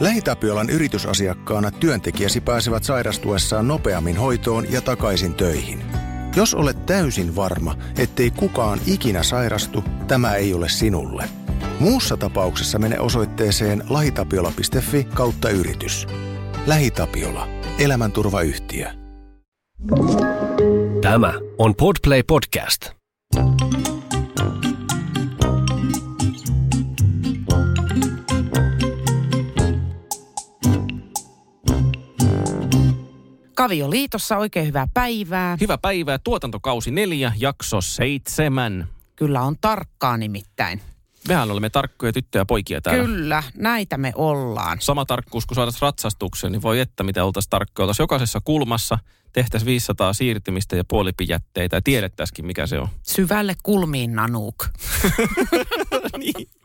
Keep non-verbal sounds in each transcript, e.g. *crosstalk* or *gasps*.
LähiTapiolan yritysasiakkaana työntekijäsi pääsevät sairastuessaan nopeammin hoitoon ja takaisin töihin. Jos olet täysin varma, ettei kukaan ikinä sairastu, tämä ei ole sinulle. Muussa tapauksessa mene osoitteeseen lahitapiola.fi kautta yritys. LähiTapiola. Elämänturvayhtiö. Tämä on Podplay Podcast. Kavioliitossa oikein hyvää päivää. Hyvää päivää. Tuotantokausi neljä, jakso seitsemän. Kyllä on tarkkaa nimittäin. Mehän olemme tarkkoja tyttöjä ja poikia täällä. Kyllä, näitä me ollaan. Sama tarkkuus kuin saataisiin ratsastukseen, niin voi että mitä oltaisiin tarkkoja. Oltaisiin jokaisessa kulmassa, tehtäisiin 500 siirtymistä ja puolipijätteitä ja tiedettäisikin mikä se on. Syvälle kulmiin nanuk. *laughs* niin.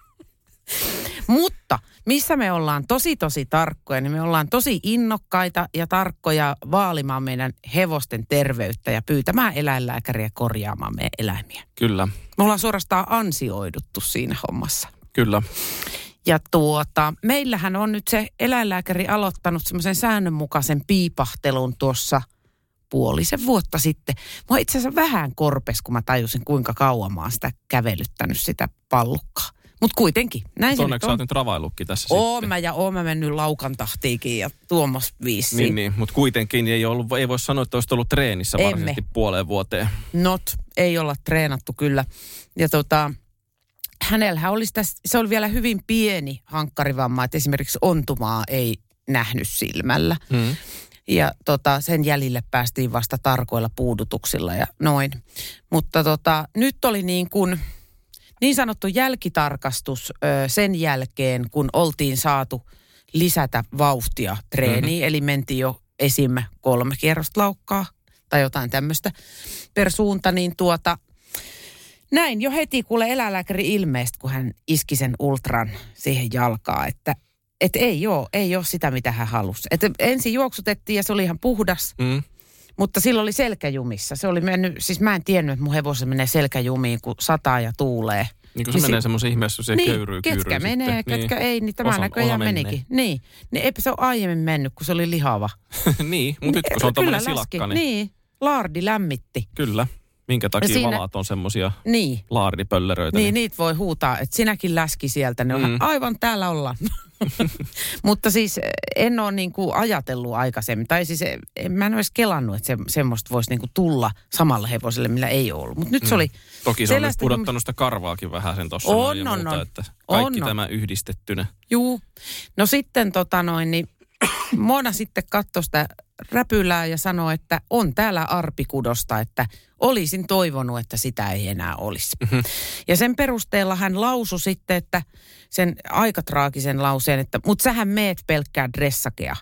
Mutta missä me ollaan tosi tosi tarkkoja, niin me ollaan tosi innokkaita ja tarkkoja vaalimaan meidän hevosten terveyttä ja pyytämään eläinlääkäriä korjaamaan meidän eläimiä. Kyllä, Me ollaan suorastaan ansioiduttu siinä hommassa. kyllä. Ja tuota, meillähän on nyt se eläinlääkäri aloittanut semmoisen säännönmukaisen piipahtelun tuossa puolisen vuotta sitten. Mua itse asiassa vähän korpes, kun mä tajusin, kuinka kauan mä oon sitä kävelyttänyt sitä pallukkaa. Mutta kuitenkin, näin se nyt Onneksi sä on. nyt ravaillutkin tässä Oon sitten. mä ja oon mä mennyt laukan tahtiikin ja tuommoista viisiin. Niin, niin. mutta kuitenkin ei, ollut, ei voi sanoa, että olisit ollut treenissä Emme. varsinaisesti puoleen vuoteen. Not, ei olla treenattu kyllä. Ja tota, hänellähän olisi tässä, se oli vielä hyvin pieni hankkarivamma, että esimerkiksi ontumaa ei nähnyt silmällä. Mm. Ja tota, sen jäljille päästiin vasta tarkoilla puudutuksilla ja noin. Mutta tota, nyt oli niin kuin niin sanottu jälkitarkastus ö, sen jälkeen, kun oltiin saatu lisätä vauhtia treeniin. Mm-hmm. Eli mentiin jo esim. kolme kierrosta laukkaa tai jotain tämmöistä per suunta, niin tuota, näin jo heti kuule eläinlääkäri ilmeistä, kun hän iski sen ultran siihen jalkaa, että et ei ole, ei ole sitä, mitä hän halusi. Et ensin juoksutettiin ja se oli ihan puhdas, Mm. Mutta silloin oli selkäjumissa. Se oli mennyt, siis mä en tiennyt, että mun hevosen menee selkäjumiin, kun sataa ja tuulee. Niin kuin se Niin menee semmoisen ihmeessä, se niin, köyryy, ketkä kyyryy menee, sitten. ketkä ei, niin tämä Osa- näköjään osa menee. menikin. Niin, niin eipä se ole aiemmin mennyt, kun se oli lihava. *laughs* niin, mutta nyt kun se on läski. silakka, niin, Niin, laardi lämmitti. kyllä. Minkä takia Siinä- valaat on semmosia Niin. laardipöllöröitä. Niin, niitä voi huutaa, että sinäkin läski sieltä. Ne on Mm. mm. aivan täällä ollaan. *laughs* Mutta siis eh, en ole niin kuin ajatellut aikaisemmin. Tai siis eh, en, mä en ole edes kelannut, että se, semmoista voisi niin kuin tulla samalla hevoselle, millä ei ole ollut. Mutta nyt se oli... Toki se on nyt pudottanut sitä karvaakin vähän sen tossa. On, on, muuta, on. Että kaikki On, on. tämä yhdistettynä. Juu. No sitten tota noin, niin Mona sitten katsoi sitä räpylää ja sanoi, että on täällä arpikudosta, että olisin toivonut, että sitä ei enää olisi. Mhm. Ja sen perusteella hän lausui sitten, että sen aika traagisen lauseen, että mut sähän meet pelkkää dressakea.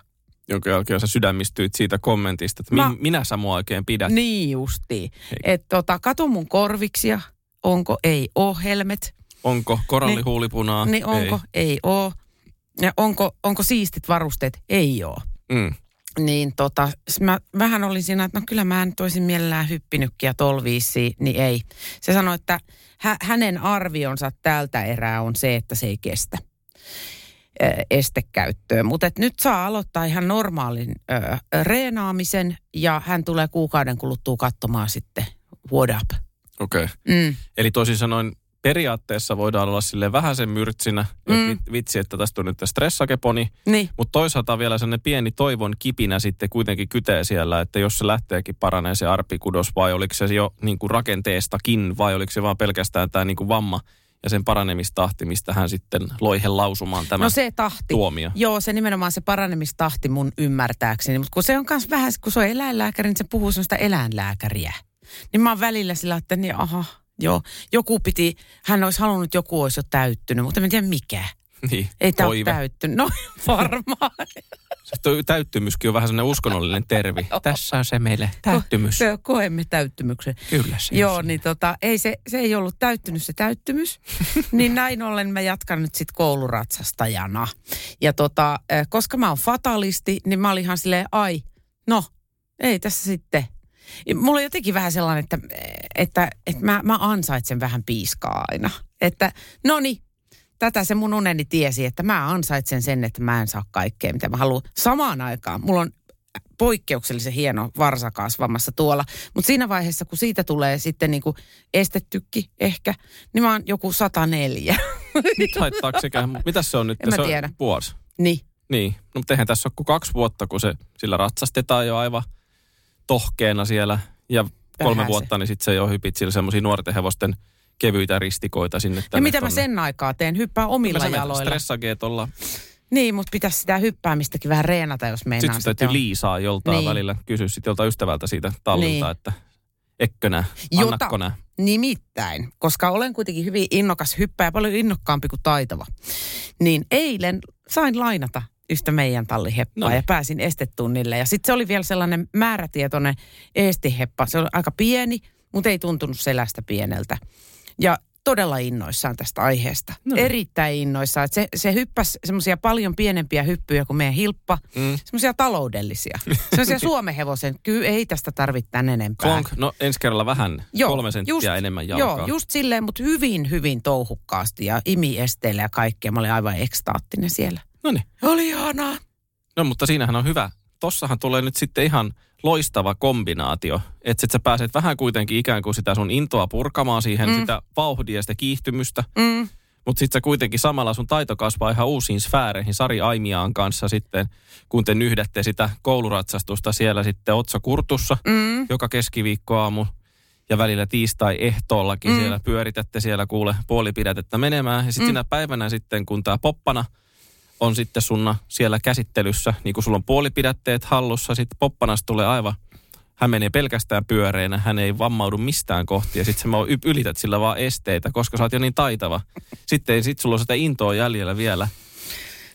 Jonka jälkeen sä sydämistyit siitä kommentista, että Mä- min, minä sä mua oikein pidät. Niin justiin. Että tota, kato mun korviksia, onko, ei oo helmet, Onko korallihuulipunaa? niin onko, ei, ei oo. Ja onko, onko siistit varusteet, ei oo. Ei. Mm. Niin tota, mä vähän olin siinä, että no kyllä mä nyt olisin mielellään hyppinytkin ja tolviisi, niin ei. Se sanoi, että hä- hänen arvionsa tältä erää on se, että se ei kestä ö, estekäyttöön. Mutta nyt saa aloittaa ihan normaalin ö, reenaamisen ja hän tulee kuukauden kuluttua katsomaan sitten what up. Okei. Okay. Mm. Eli toisin sanoen periaatteessa voidaan olla sille vähän sen myrtsinä, Mm. mm. vitsi, että tästä on nyt stressakeponi, Niin, mutta toisaalta vielä sellainen pieni toivon kipinä sitten kuitenkin kytee siellä, että jos se lähteekin paranee se arpikudos vai oliko se jo niin kuin rakenteestakin vai oliko se vaan pelkästään tämä niin kuin vamma ja sen paranemistahti, mistä hän sitten loihe lausumaan tämä no se tahti. tuomio. Joo, se nimenomaan se paranemistahti mun ymmärtääkseni. Mutta kun se on myös vähän, kun se on eläinlääkäri, niin se puhuu sellaista eläinlääkäriä. Niin mä oon välillä sillä, että niin aha, joo. Joku piti, hän olisi halunnut, joku olisi jo täyttynyt, mutta en tiedä mikä. Niin, Ei tämä ole täyttynyt. No *laughs* varmaan. Se täyttymyskin on vähän sellainen uskonnollinen *laughs* tervi. Tässä on se meille täyttymys. Se koemme täyttymyksen. Kyllä se. Joo, niin tota, ei se, se ei ollut täyttynyt se täyttymys. *laughs* niin näin ollen mä jatkan nyt sitten kouluratsastajana. Ja tota, eh, koska mä oon fatalisti, niin mä olin ihan silleen, ai, no, ei tässä sitten. Mulla on jotenkin vähän sellainen, että, että, että mä, mä ansaitsen vähän piiskaa aina. Että no niin, tätä se mun uneni tiesi, että mä ansaitsen sen, että mä en saa kaikkea, mitä mä haluan. Samaan aikaan mulla on poikkeuksellisen hieno varsa kasvamassa tuolla. Mutta siinä vaiheessa, kun siitä tulee sitten niinku estetykki ehkä, niin mä oon joku 104. Nyt haittaako sekään, mitäs se on nyt? En mä se tiedä. On vuosi. niin. Niin, no mutta eihän tässä ole kuin kaksi vuotta, kun se sillä ratsastetaan jo aivan tohkeena siellä. Ja kolme Vähäsen. vuotta, niin sitten se jo hypit sillä semmoisia nuorten hevosten kevyitä ristikoita sinne tänne. Ja mitä mä tonne. sen aikaa teen? Hyppää omilla Mä jaloilla. Stressageet olla. Niin, mutta pitäisi sitä hyppäämistäkin vähän reenata, jos meinaa. Sitten täytyy on- liisaa joltain Niin. välillä. Kysyä sitten joltain ystävältä siitä tallilta, Niin. että ekkönä, Jota- annakko nää? Nimittäin, koska olen kuitenkin hyvin innokas hyppääjä, paljon innokkaampi kuin taitava. Niin eilen sain lainata yhtä meidän talliheppaa No. ja pääsin estetunnille. Ja sitten se oli vielä sellainen määrätietoinen estiheppa. Se oli aika pieni, mutta ei tuntunut selästä pieneltä. Ja todella innoissaan tästä aiheesta. No. Erittäin innoissaan. Se, se hyppäsi semmoisia paljon pienempiä hyppyjä kuin meidän hilppa. Mm. Semmoisia taloudellisia. Semmoisia *laughs* suomehevosen. Kyllä ei tästä tarvitse tän enempää. Klonk, no ensi kerralla vähän, Joo, kolme senttiä just- enemmän jalkaa. Joo, just silleen, mutta hyvin, hyvin touhukkaasti ja imi esteillä ja kaikkea. Mä olin aivan ekstaattinen siellä. No niin. Oli ihanaa. No mutta siinähän on hyvä. Tossahan tulee nyt sitten ihan loistava kombinaatio. Että sit sä pääset vähän kuitenkin ikään kuin sitä sun intoa purkamaan siihen, mm. sitä vauhdia ja sitä kiihtymystä. Mm. Mutta sitten sä kuitenkin samalla sun taito kasvaa ihan uusiin sfääreihin Sari Aimiaan kanssa sitten, kun te nyhdätte sitä kouluratsastusta siellä sitten Otso Kurtussa Mm. joka keskiviikkoaamu ja välillä tiistai-ehtoollakin Mm. siellä pyöritätte siellä kuule puolipidätettä menemään. Ja sitten mm. sinä päivänä sitten, kun tämä poppana on sitten sunna siellä käsittelyssä, niin kun sulla on puolipidätteet hallussa, sitten poppanasta tulee aivan, hän menee pelkästään pyöreänä, hän ei vammaudu mistään kohti ja sitten sä ylität sillä vaan esteitä, koska sä oot jo niin taitava. Sitten sit sulla ole sitä intoa jäljellä vielä.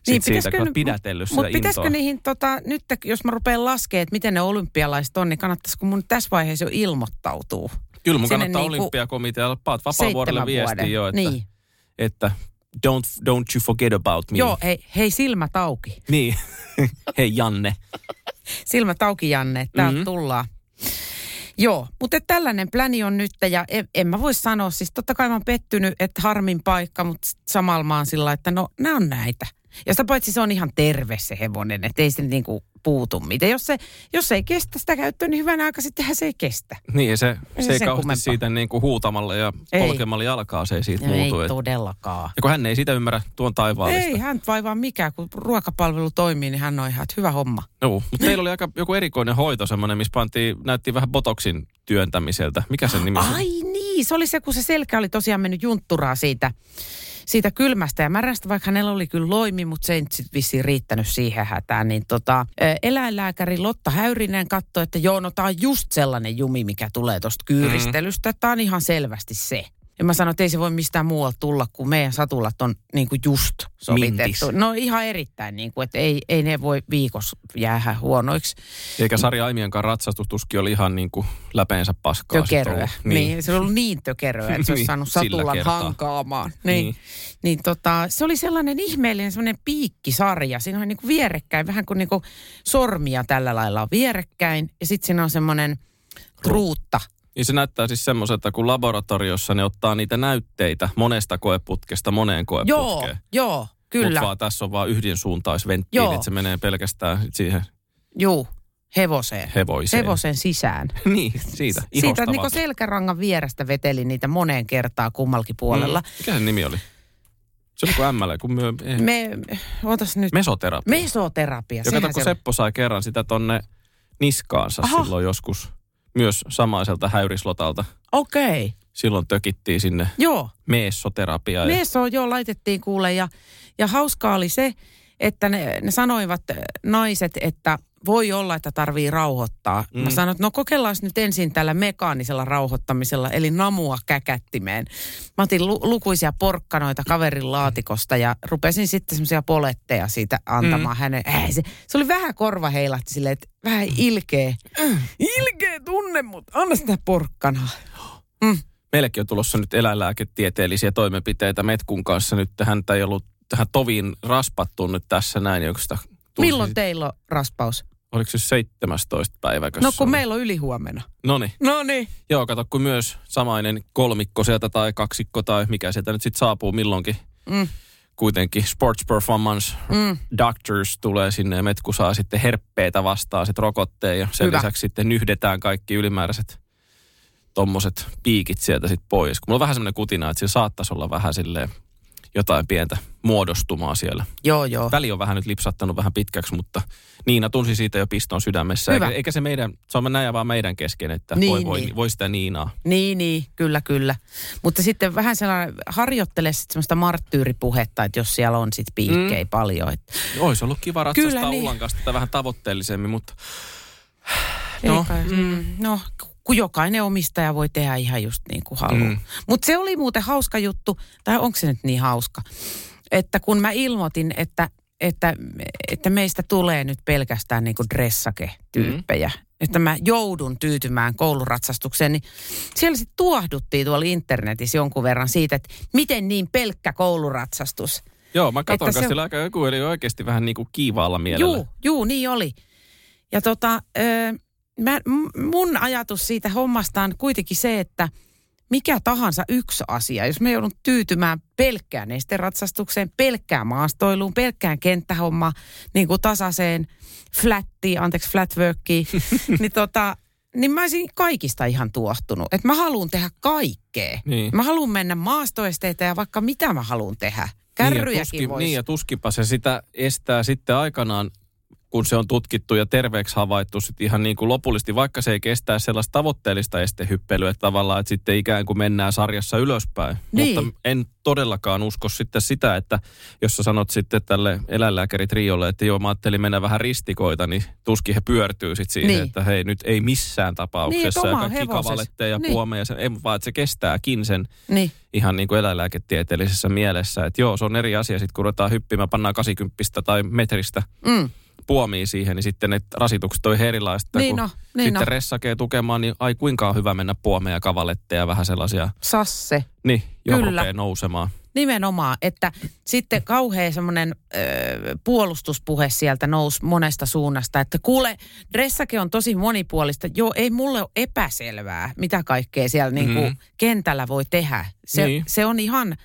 Sit Niin, siitä, kun pidätellyt sitä Mutta pitäisikö niihin, tota, nyt jos mä rupean laskemaan, että miten ne olympialaiset on, niin kannattaisiko mun tässä vaiheessa jo ilmoittautuu? Kyllä mun sinne kannattaa niinku olympiakomitealle, paat vapaavuorelle viestiä vuoden. jo, että, Niin. että don't, don't you forget about me. Joo, hei, hei silmät auki. Niin. *laughs* Hei Janne. Silmät auki, Janne, täältä Mhm. tullaan. Joo, mutta tällainen pläni on nyt ja en, en mä voi sanoa, siis totta kai mä oon pettynyt, että harmin paikka, mutta samalla mä oon sillä, että no nämä on näitä. Ja sitä paitsi se on ihan terve se hevonen, että ei se niinku puutu mitään. Jos se, jos se ei kestä sitä käyttöä, niin hyvänä aika sittenhän se ei kestä. Niin, se, Ei se se ei kauheasti kummempaa. siitä niin kuin huutamalla ja Ei. polkemalla jalkaa se ei siitä No muutu. ei Et- todellakaan. ja kun hän ei sitä ymmärrä tuon taivaallista. Ei hän vaivaa mikään, kun ruokapalvelu toimii, niin hän on ihan että hyvä homma. Joo, mutta teillä oli aika joku erikoinen hoito semmoinen, missä pantiin, näytti vähän botoksin työntämiseltä. Mikä sen nimi on? Ai niin, se oli se, kun se selkä oli tosiaan mennyt juntturaa siitä, siitä kylmästä ja märästä, vaikka hänellä oli kyllä loimi, mutta se ei nyt vissiin riittänyt siihen hätään. Niin tota, eläinlääkäri Lotta Häyrinen katsoi, että joo, no tää on just sellainen jumi, mikä tulee tuosta kyyristelystä. Mm. Tämä on ihan selvästi se. Ja mä sanoin, että ei se voi mistään muualta tulla, kun meidän satulat on niin kuin just sovitettu. Mintis. No ihan erittäin, niin kuin, että ei, ei ne voi viikossa jäädä huonoiksi. Eikä Sari Aimiankaan ratsastustuskin oli ihan niin kuin läpeensä paskaa. tökeröä. Niin. niin. Se oli ollut niin tökeröä, että se olisi *laughs* Niin, saanut satulan hankaamaan. Niin. Niin. niin tota, se oli sellainen ihmeellinen semmoinen piikkisarja. Siinä on niinku vierekkäin, vähän kuin niinku sormia tällä lailla on vierekkäin. Ja sitten siinä on semmoinen ruutta. Niin se näyttää siis semmoiselta, kun laboratoriossa ne ottaa niitä näytteitä monesta koeputkesta moneen Joo, koeputkeen. joo, kyllä. Mutta vaan tässä on vaan yhdensuuntaisventtiili, Joo. että se menee pelkästään siihen Juu, hevoseen. hevoiseen. Hevosen sisään. *laughs* niin, siitä, Siitä ihostavaa. niinku selkärangan vierestä veteli niitä moneen kertaa kummalkin puolella. Mm. Mikä sen nimi oli? Se oli kuin ML, kun myö, eh, Me, otas nyt, mesoterapia. mesoterapia. kato, kun se on. Seppo sai kerran sitä tonne niskaansa Aha. silloin joskus. Myös samaiselta häyrislotalta. Okei, okay. Silloin tökittiin sinne joo. meessoterapiaan. Ja, Meeso joo laitettiin kuule ja, ja hauskaa oli se, että ne, ne sanoivat naiset, että voi olla, että tarvii rauhoittaa. Mm. Mä Mm. sanoin, että no kokeillaan nyt ensin tällä mekaanisella rauhoittamisella, eli namua käkättimeen. Mä otin lu- lukuisia porkkanoita kaverin laatikosta ja rupesin sitten semmoisia poletteja siitä antamaan mm. hänen. Äh, se, se oli vähän korva heilahti silleen, että vähän ilkeä. Ilkeä tunne, mutta anna sitä porkkanaa. Meillekin on tulossa nyt eläinlääketieteellisiä toimenpiteitä Metkun kanssa. Nyt häntä ei ollut tähän toviin raspattu nyt tässä näin. Tulisi- Milloin teillä on raspaus? Oliko se 17 päivä? No kun meillä on ylihuomenna. No niin. No niin. Joo, kato, kun myös samainen kolmikko sieltä tai kaksikko tai mikä sieltä nyt sitten saapuu milloinkin. Mm. kuitenkin Sports Performance mm. Doctors tulee sinne ja Metku saa sitten herppeitä vastaan sitten rokotteen ja sen Hyvä. lisäksi sitten nyhdetään kaikki ylimääräiset tommoset piikit sieltä sitten pois. Kun mulla on vähän semmoinen kutina, että siellä saattaisi olla vähän silleen jotain pientä muodostumaa siellä. Joo, joo. Väli on vähän nyt lipsattanut vähän pitkäksi, mutta Niina tunsi siitä jo piston sydämessä. Hyvä. Eikä, eikä se meidän, se on näin vaan meidän kesken, että Niin, voi, voi, niin. voi sitä Niinaa. Niin, niin, kyllä, kyllä. Mutta sitten vähän sellainen, harjoittele sitten semmoista marttyyripuhetta, että jos siellä on sitten piikkejä mm. paljon. Että Olisi ollut kiva ratsastaa Kyllä, niin. Ullan kanssa tätä vähän tavoitteellisemmin, mutta No, mm. no, kun jokainen omistaja voi tehdä ihan just niin kuin haluaa. Mm. Mutta se oli muuten hauska juttu, tai onko se nyt niin hauska, että kun mä ilmoitin, että, että, että meistä tulee nyt pelkästään niin dressake-tyyppejä, mm. että mä joudun tyytymään kouluratsastukseen, niin siellä sitten tuohduttiin tuolla internetissä jonkun verran siitä, että miten niin pelkkä kouluratsastus. joo, mä katson Että se- aika joku eli oikeasti vähän niin kuin kiivaalla mielellä. Juu, juu, niin oli. Ja tota, ö, mä, mun ajatus siitä hommasta on kuitenkin se, että mikä tahansa yksi asia, jos me joudun tyytymään pelkkään nesteratsastukseen, pelkkään maastoiluun, pelkkään kenttähommaan, niin kuin tasaiseen flattiin, anteeksi flatworkiin, *laughs* niin tota, niin mä olisin kaikista ihan tuohtunut. Että mä haluan tehdä kaikkea. Niin. Mä haluan mennä maastoesteitä ja vaikka mitä mä haluan tehdä. Niin ja, Kärryjäkin tuskin, voisi. niin ja tuskinpa se sitä estää sitten aikanaan, kun se on tutkittu ja terveeksi havaittu sit ihan niin kuin lopullisesti, vaikka se ei kestää sellaista tavoitteellista estehyppelyä, tavallaan, että sitten ikään kuin mennään sarjassa ylöspäin. Niin. Mutta en todellakaan usko sitten sitä, että jos sä sanot sitten tälle eläinlääkäritriolle, että joo, mä ajattelin mennä vähän ristikoita, niin tuskin he pyörtyy sitten siihen, Niin. että hei, nyt ei missään tapauksessa. Niin, ja kaikki hevoses. kavaletteja ja Niin. puomeja, se, ei, vaan että se kestääkin sen Niin. ihan niin kuin eläinlääketieteellisessä mielessä. Että joo, se on eri asia sitten, kun ruvetaan hyppimään, pannaan 80 tai metristä Mm. Puomia siihen, niin sitten ne rasitukset on ihan erilaista. Niin kun no, niin sitten no. ressakee tukemaan, niin ai kuinka on hyvä mennä puomeja, kavaletteja, vähän sellaisia, Sasse. niin, jo Kyllä. nousemaan. Nimenomaan, että sitten kauhean semmoinen puolustuspuhe sieltä nousi monesta suunnasta, että kuule, dressake on tosi monipuolista. Joo, ei mulle ole epäselvää, mitä kaikkea siellä niin kuin Mm. kentällä voi tehdä. Se, Niin. se on ihan,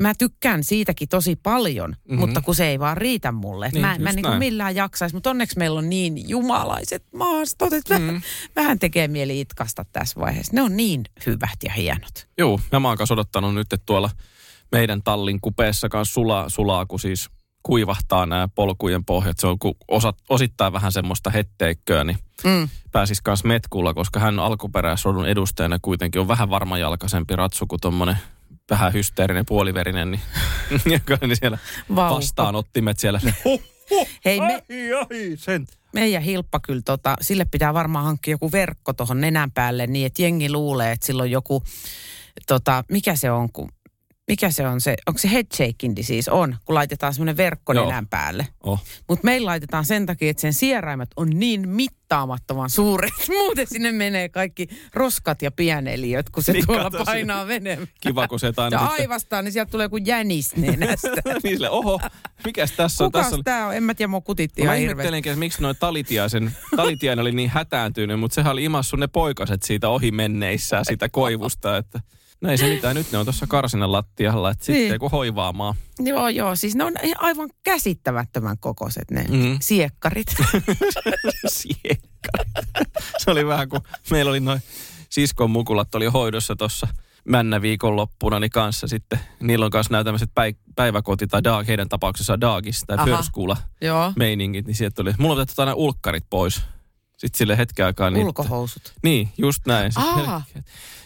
mä tykkään siitäkin tosi paljon, Mhm. mm-hmm. mutta kun se ei vaan riitä mulle. Niin, mä mä niin kuin millään jaksaisi, mutta onneksi meillä on niin jumalaiset maastot, että mm-hmm. vähän, *laughs* vähän tekee mieli itkasta tässä vaiheessa. Ne on niin hyvät ja hienot. Joo, ja mä oon odottanut nyt, että tuolla meidän tallin kupeessa kanssa sulaa, sulaa kun siis kuivahtaa nämä polkujen pohjat. Se on ku- osa, osittain vähän semmoista hetteikköä, niin Mm. pääsis kanssa metkulla, koska hän alkuperäisrodun edustajana kuitenkin on vähän varmajalkaisempi ratsu kuin tommonen vähän hysteerinen puoliverinen, niin, *laughs* niin siellä Vauhko. vastaanottimet siellä. *laughs* Huh, Hei, me- ai, ai, sen. meidän Hilppa kyllä, tota, sille pitää varmaan hankkia joku verkko tuohon nenän päälle niin, että jengi luulee, että sillä on joku, tota, mikä se on, kun, mikä se on se, onko se head shaking disease? On, kun laitetaan semmoinen verkko Joo. nenän päälle. Oh. Mutta meillä laitetaan sen takia, että sen sieraimet on niin mittaamattoman suuret. *laughs* Muuten sinne menee kaikki roskat ja pieneliöt, kun se Niin, tuolla kato, painaa veneen. Kiva, kun se aina Ja sitten- aivastaan, niin sieltä tulee joku jänis nenästä. *laughs* niin sille, oho, mikäs tässä on? Kukas Tässä on tää on? En mä tiedä, mua kutitti No mä ihan hirveästi. että miksi noin talitiaisen, talitiainen oli niin hätääntynyt, mutta sehän oli imassu ne poikaset siitä ohi menneissään siitä koivusta, että no ei se mitään, nyt ne on tuossa karsinan lattialla, että sitten Niin. kun hoivaamaan. Joo, joo. Siis ne on aivan käsittämättömän kokoiset ne mm. siekkarit. *laughs* Siekkarit. se oli vähän kuin meillä oli noin siskon mukulat oli hoidossa tuossa männä viikonloppuna niin kanssa sitten. Niillä on kanssa nämä tämmöiset päi- päiväkoti tai dag, heidän tapauksessaan dagis tai Aha. meiningit, niin sieltä tuli, mulla on otettava nämä ulkkarit pois. Sitten sille hetken aikaa niin... Ulkohousut. Niin, just näin. Aa.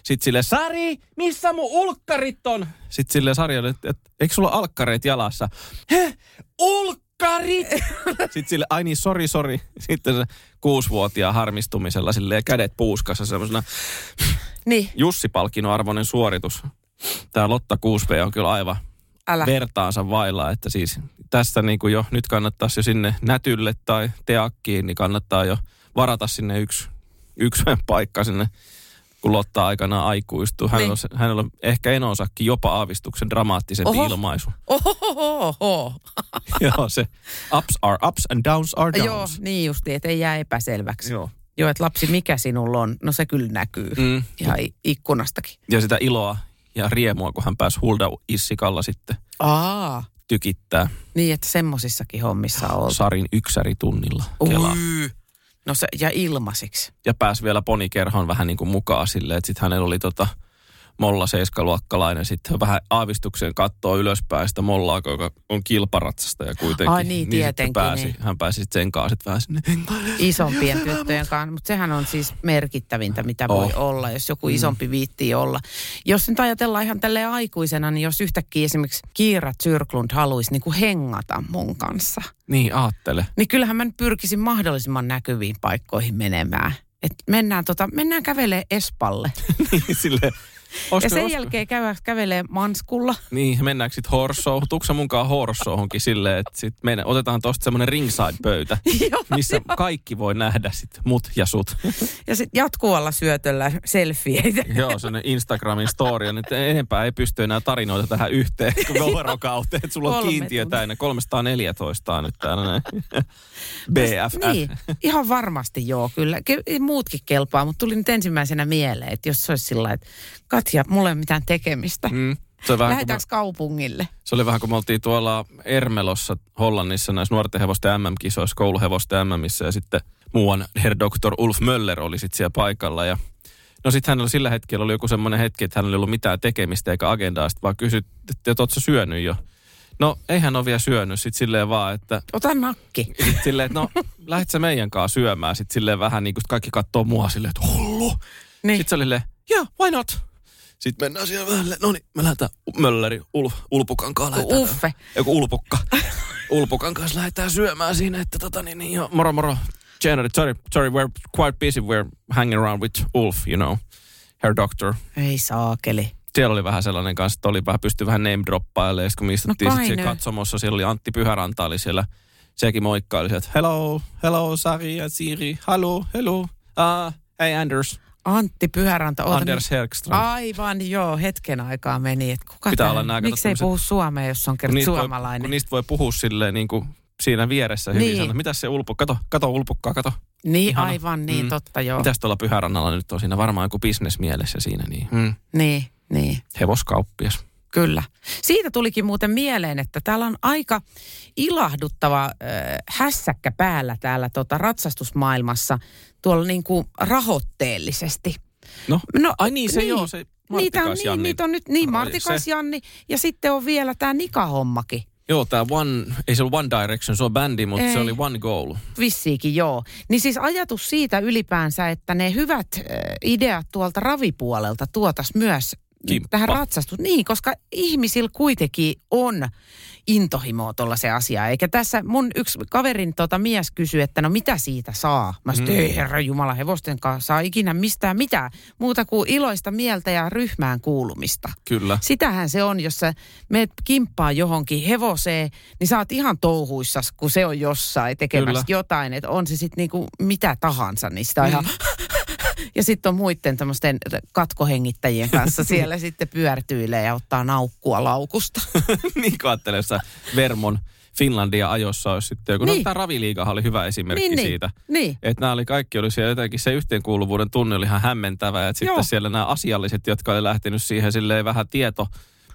Sitten sille, Sari, missä mun ulkkarit on? Sitten sille Sarjalle, että et, eikö sulla alkkareet jalassa? He, ulkkarit! *laughs* Sitten sille, ai niin, sori, sori. Sitten se kuusivuotiaan harmistumisella sille kädet puuskassa semmoisena Niin, Jussi-palkinnon arvoinen suoritus. Tämä Lotta 6V on kyllä aivan älä. vertaansa vailla, että siis tässä niin kuin jo nyt kannattaisi jo sinne Nätylle tai Teakkiin, niin kannattaa jo varata sinne yksi, yksi paikka sinne, kun Lotta aikanaan aikuistuu. Hänellä, Niin. on, hänellä on ehkä enonsakin jopa aavistuksen dramaattisempi Oho. ilmaisu. Ohohoho. *laughs* Joo, se ups are ups and downs are Joo, downs. niin justi, että ei jää epäselväksi. Joo. Joo, että lapsi, mikä sinulla on? No se kyllä näkyy. Mm. Ihan ikkunastakin. Ja sitä iloa ja riemua, kun hän pääsi Hulda Issikalla sitten Aa, tykittää niin että semmosissakin hommissa on. Sarin yksäri tunnilla Kelaa. No se, ja ilmasiksi. Ja pääsi vielä ponikerhon vähän niin kuin mukaan silleen, että sitten hänellä oli tota Molla seiskaluokkalainen sitten vähän aavistuksen kattoo ylöspäin sitä Mollaa, joka on kilparatsasta ja kuitenkin. Ai niin, sitten tietenkin, pääsi, niin. Hän pääsi sitten sen kanssa sitten vähän sinne. Isompien tyttöjen kanssa, mutta sehän on siis merkittävintä, mitä voi Oh. olla, jos joku isompi viittii olla. Jos nyt ajatellaan ihan tälleen aikuisena, niin jos yhtäkkiä esimerkiksi Kiira Zyrklund haluaisi niin kuin hengata mun kanssa, Niin, aattele. niin kyllähän mä nyt pyrkisin mahdollisimman näkyviin paikkoihin menemään. Et mennään, tota, mennään kävelee Espalle. *laughs* niin, sille, ja sen jälkeen käy, kävelee Manskulla. Niin, mennäänkö sitten horsoon? Tuuksa munkaan horsoonkin silleen, että sit mennä, otetaan tosta semmoinen ringside-pöytä, missä kaikki voi nähdä sit mut ja sut. Ja sitten jatkuvalla syötöllä selfieitä. Joo, sellainen Instagramin story. Ja nyt enempää ei pysty enää tarinoita tähän yhteen vuorokauteen. Että sulla on kiintiö täynnä. 314 on nyt täällä näin. BFF. Niin, ihan varmasti joo, kyllä. Ke- muutkin kelpaa, mutta tuli nyt ensimmäisenä mieleen, että jos se olisi sillä lailla, Katja, mulla ei ole mitään tekemistä. Mm. Se, vähän me, Lähdetäänkö kaupungille? se oli vähän kuin me oltiin tuolla Ermelossa Hollannissa näissä nuorten hevosten MM-kisoissa, kouluhevosten MMissä ja sitten muuan herr doktor Ulf Möller oli sitten siellä paikalla ja No sitten hänellä sillä hetkellä oli joku semmoinen hetki, että hänellä ei ollut mitään tekemistä eikä agendaa, sitten vaan kysyt, että ootko syönyt jo? No eihän ole vielä syönyt, sitten silleen vaan, että Ota nakki. Sitten silleen, että no, lähdet sä meidän kanssa syömään. Sitten silleen vähän niin kuin kaikki katsoo mua silleen, että hullu. Niin. Sitten se oli silleen, yeah, why not? Sitten mennään siellä vähän, no niin, me lähdetään Mölleri, ul, Ulpukan kanssa lähdetään. Uffe. Joku Ulpukka. *laughs* Ulpukan kanssa lähdetään syömään siinä, että tota niin, niin joo, moro moro. January, sorry, sorry, we're quite busy, we're hanging around with Ulf, you know, herr doctor. Ei saakeli. Siellä oli vähän sellainen kanssa, että oli vähän, pystyi vähän name droppailemaan. Ja kun me istuttiin No siellä katsomossa, siellä oli Antti Pyhäranta, oli siellä, sekin moikkaili sieltä, hello, hello, Sari ja Siri, hello, hello, uh, hey Anders, Antti Pyhäranta. oota Anders. Herkström. Aivan, joo, hetken aikaa meni. Että kuka Pitää tää- olla nää, kato, Miksi ei tämmöset- puhu suomea, jos on kerran voi, suomalainen? kun niistä voi puhua silleen niin kuin siinä vieressä hyvin, Niin. niin. mitä se ulpu, kato, kato ulpukkaa, kato. niin, ihana. aivan, niin Mm. totta joo. Mitäs tuolla Pyhärannalla nyt on siinä varmaan joku bisnesmielessä siinä, niin mm, Niin, niin. hevoskauppias. Kyllä. Siitä tulikin muuten mieleen, että täällä on aika ilahduttava äh, hässäkkä päällä täällä tota, ratsastusmaailmassa tuolla niin kuin rahoitteellisesti. No, No, ai niin, se joo, se niitä on, niin, niitä on nyt, niin Martikas Janni ja sitten on vielä tämä Nika-hommakin. Joo, tämä One, ei se ollut One Direction, se on bändi, mutta Ei. se oli One Goal. Vissiikin, joo. Niin siis ajatus siitä ylipäänsä, että ne hyvät ideat tuolta ravipuolelta tuotas myös Kimppa. tähän ratsastus. Niin, koska ihmisillä kuitenkin on intohimoa tuolla se asia. Eikä tässä mun yksi kaverin tota, mies kysyi, että no mitä siitä saa? Mä sanoin, Mm. ei herra Jumala, hevosten kanssa saa ikinä mistään mitään muuta kuin iloista mieltä ja ryhmään kuulumista. Kyllä. Sitähän se on, jos sä meet kimppaa johonkin hevoseen, niin sä oot ihan touhuissas, kun se on jossain tekemässä Kyllä. jotain. Että on se sitten niinku mitä tahansa, niin sitä on ihan... *laughs* Ja sitten on muiden tämmöisten katkohengittäjien kanssa siellä *laughs* sitten pyörtyilee ja ottaa naukkua laukusta. *laughs* niin kuin Vermon Finlandia ajossa olisi sitten joku. Niin. No tämä Raviliigahan oli hyvä esimerkki niin, siitä. niin. niin. Että nämä oli kaikki, oli siellä jotenkin se yhteenkuuluvuuden tunne oli ihan hämmentävä. Että sitten siellä nämä asialliset, jotka oli lähtenyt siihen silleen vähän tieto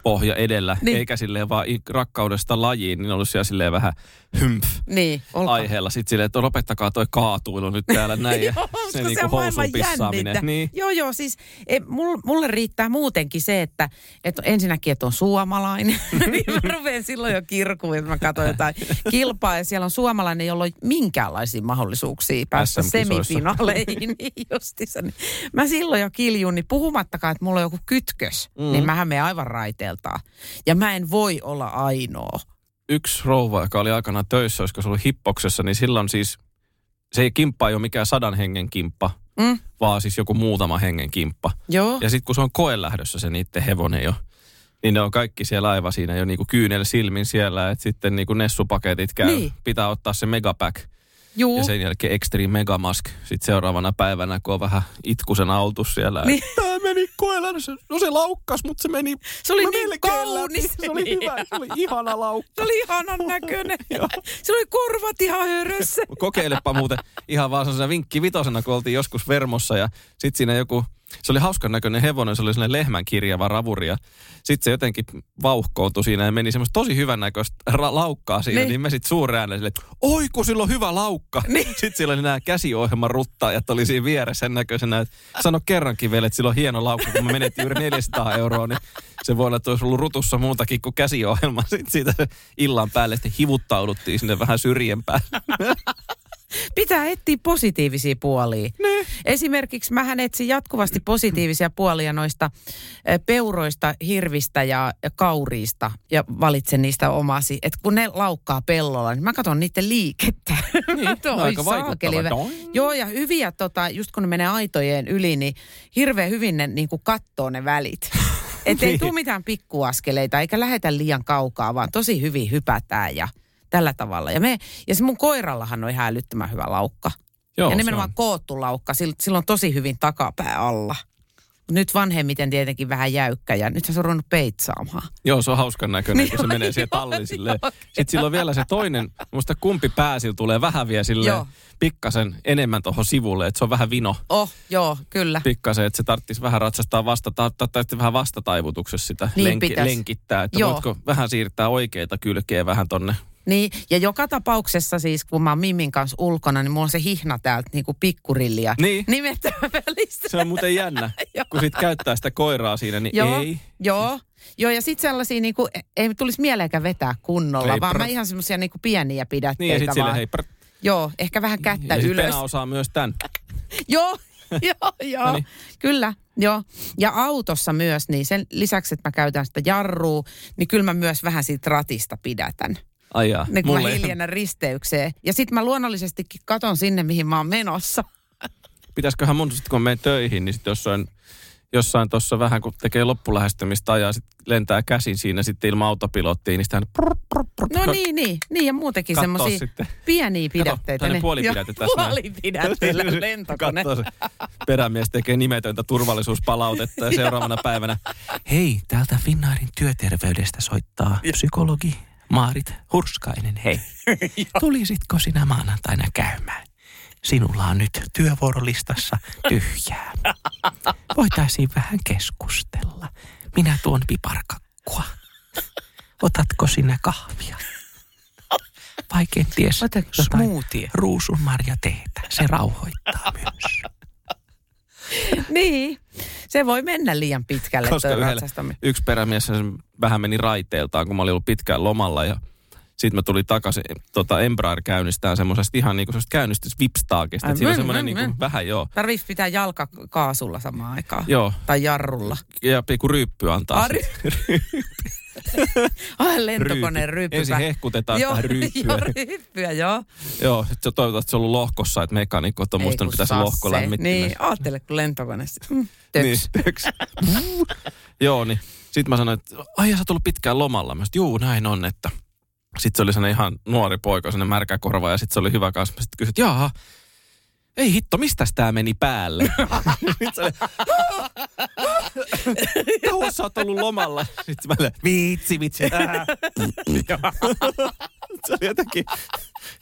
pohja edellä, Niin. niin. eikä silleen vaan rakkaudesta lajiin, niin ollut siellä silleen vähän hympf Niin, olkaa. aiheella. Sitten silleen, että lopettakaa toi kaatuilu nyt täällä näin. ja *laughs* se niinku on maailman housun pissaaminen. Niin. Joo, joo, siis e, mul, mulle riittää muutenkin se, että, että ensinnäkin, että on suomalainen. *laughs* niin mä rupean silloin jo kirkuun, että mä katson jotain kilpaa ja siellä on suomalainen, jolla on minkäänlaisia mahdollisuuksia päästä semifinaaleihin. *laughs* niin. Niin Mä silloin jo kiljun, niin puhumattakaan, että mulla on joku kytkös, mm. niin mähän menen aivan raiteeltaan. Ja mä en voi olla ainoa. Yksi rouva, joka oli aikana töissä, olisiko se ollut hippoksessa, niin silloin siis, se ei kimppa ei ole mikään sadan hengen kimppa, Mm. vaan siis joku muutama hengen kimppa. Joo. Ja sitten kun se on koelähdössä se niiden hevonen jo, niin ne on kaikki siellä aivan siinä jo niinku kyynel silmin siellä, että sitten niinku nessupaketit käy. Niin. Pitää ottaa se megapack Juu. ja sen jälkeen extreme megamask. Sitten seuraavana päivänä, kun on vähän itkusen autus siellä. Niin. Tämä meni koelähdössä. No se laukkas, mutta se meni Se oli niin kaunis. läpi. Se oli hyvä, se oli ihana laukka. Se oli ihanan näköinen. *laughs* se oli korvat ihan hörössä. Kokeilepa muuten ihan vaan sellaisena vinkki vitosena, kun oltiin joskus Vermossa ja sitten siinä joku se oli hauskan näköinen hevonen, se oli sellainen lehmän kirjava ravuri ja sitten se jotenkin vauhkoontui siinä ja meni semmoista tosi hyvän näköistä ra- laukkaa siinä, niin, Niin. me sitten suuräänellä sille, että oi kun sillä on hyvä laukka. Niin. Sitten sillä oli nämä käsiohjelman ruttaajat oli siinä vieressä sen näköisenä, että sano kerrankin vielä, että sillä on hieno laukka, kun me menettiin juuri 400 euroa, niin se voi olla, että olisi ollut rutussa muutakin kuin käsiohjelma. Sitten siitä illan päälle sitten hivuttauduttiin sinne vähän päälle. Pitää etsiä positiivisia puolia. Niin. Esimerkiksi mähän etsin jatkuvasti positiivisia puolia noista peuroista, hirvistä ja kauriista ja valitsen niistä omasi. Että kun ne laukkaa pellolla, niin mä katson niiden liikettä. *laughs* Niin, Mä toin aika saakeli. vaikuttava. Joo, ja hyviä, tota, just kun ne menee aitojen yli, niin hirveän hyvin ne niin kattoo ne välit. *laughs* Että ei Niin. tule mitään pikkuaskeleita, eikä lähetä liian kaukaa, vaan tosi hyvin hypätään ja tällä tavalla. Ja, me, ja se mun koirallahan on ihan älyttömän hyvä laukka. Joo, ja nimenomaan on. koottu laukka, sillä, on tosi hyvin takapää alla. Nyt vanhemmiten tietenkin vähän jäykkä ja nyt se on ruvennut peitsaamaan. Joo, se on hauskan näköinen, Niin kun se menee siihen talliin silleen. Sitten sillä on vielä se toinen, muista kumpi pää sillä tulee vähän vielä silleen Joo. pikkasen enemmän tuohon sivulle, että se on vähän vino Oh, joo, kyllä. pikkasen, että se tarvitsisi vähän ratsastaa vasta, sitten vähän vastataivutuksessa sitä Niin lenki, pitäis. lenkittää, että Joo. voitko vähän siirtää oikeita kylkeä vähän tonne. Niin, ja joka tapauksessa siis, kun mä oon Mimmin kanssa ulkona, niin mulla on se hihna täältä niinku pikkurillia Niin. nimettömän välistä. Se on muuten jännä, *laughs* kun sit käyttää sitä koiraa siinä, niin Joo, ei. joo. Joo, ja sitten sellaisia, niinku, ei tulisi mieleenkään vetää kunnolla, Ei, vaan prr. mä ihan semmoisia niinku pieniä Niin, pidätteitä ja sitten sille hei, prr, Joo, ehkä vähän kättä ja ylös. Pena osaa myös tämän. *laughs* Joo, joo, joo. Noniin. Kyllä, joo. Ja autossa myös, niin sen lisäksi, että mä käytän sitä jarrua, niin kyllä mä myös vähän siitä ratista pidätän. Ai jaa, Niin kun mä mulle ei- hiljennän risteykseen. Ja sitten mä luonnollisestikin katon sinne, mihin mä oon menossa. *laughs* pitäisiköhän mun sitten kun menen töihin, niin sitten jossain, jossain tuossa vähän kun tekee loppulähestymistä ajaa, sitten lentää käsin siinä sitten ilman autopilottia, niin sitten No niin, niin. Niin ja muutenkin semmoisia pieniä pidätteitä. tämmönen Ne- puolipidäte Joo, tässä näin. Puolipidätteellä lentokone. Katsoo se perämies tekee nimetöntä turvallisuuspalautetta ja seuraavana päivänä, hei, täältä Finnairin työterveydestä soittaa psykologi Maarit Hurskainen, hei. *laughs* Tulisitko sinä maanantaina käymään? Sinulla on nyt työvuorolistassa tyhjää. Voitaisiin vähän keskustella. Minä tuon piparkakkua. Otatko sinä kahvia? Vai kenties Otatko jotain smoothie? Se rauhoittaa myös. *laughs* Niin, se voi mennä liian pitkälle Koska yhdellä, yksi perämies vähän meni raiteiltaan, kun mä olin ollut pitkään lomalla ja sitten mä tulin takaisin tota Embraer käynnistään semmoisesta ihan niinku semmoisesta käynnistys vipstaakista. Siinä on mm, semmoinen mm. vähän joo. Tarviiko pitää jalka kaasulla samaan aikaan? Joo, Tai jarrulla? ja pikku ryyppy antaa. Ah. Ai *laughs* lentokoneen Ryypy. ryppy. Ensin hehkutetaan joo, sitä ryyppyä. joo, ryyppyä, joo. Joo, sit se toivottavasti se on ollut lohkossa, että mekanikot on muistanut pitää se lohko lämmittimessä. Niin, aattele, kun lentokoneessa. Mm, töks. Niin, töks. Joo, niin sitten mä sanoin, että ai sä oot ollut pitkään lomalla. Mä sanoin, juu, näin on, että sitten se oli sellainen ihan nuori poika, sellainen märkä korva ja sitten se oli hyvä kanssa. Sitten kysyin, jaa, ei hitto, mistä tää meni päälle? *laughs* *laughs* Kauan sä oot ollut lomalla? Sitten mä olin, viitsi, vitsi. *laughs* se oli jotenkin,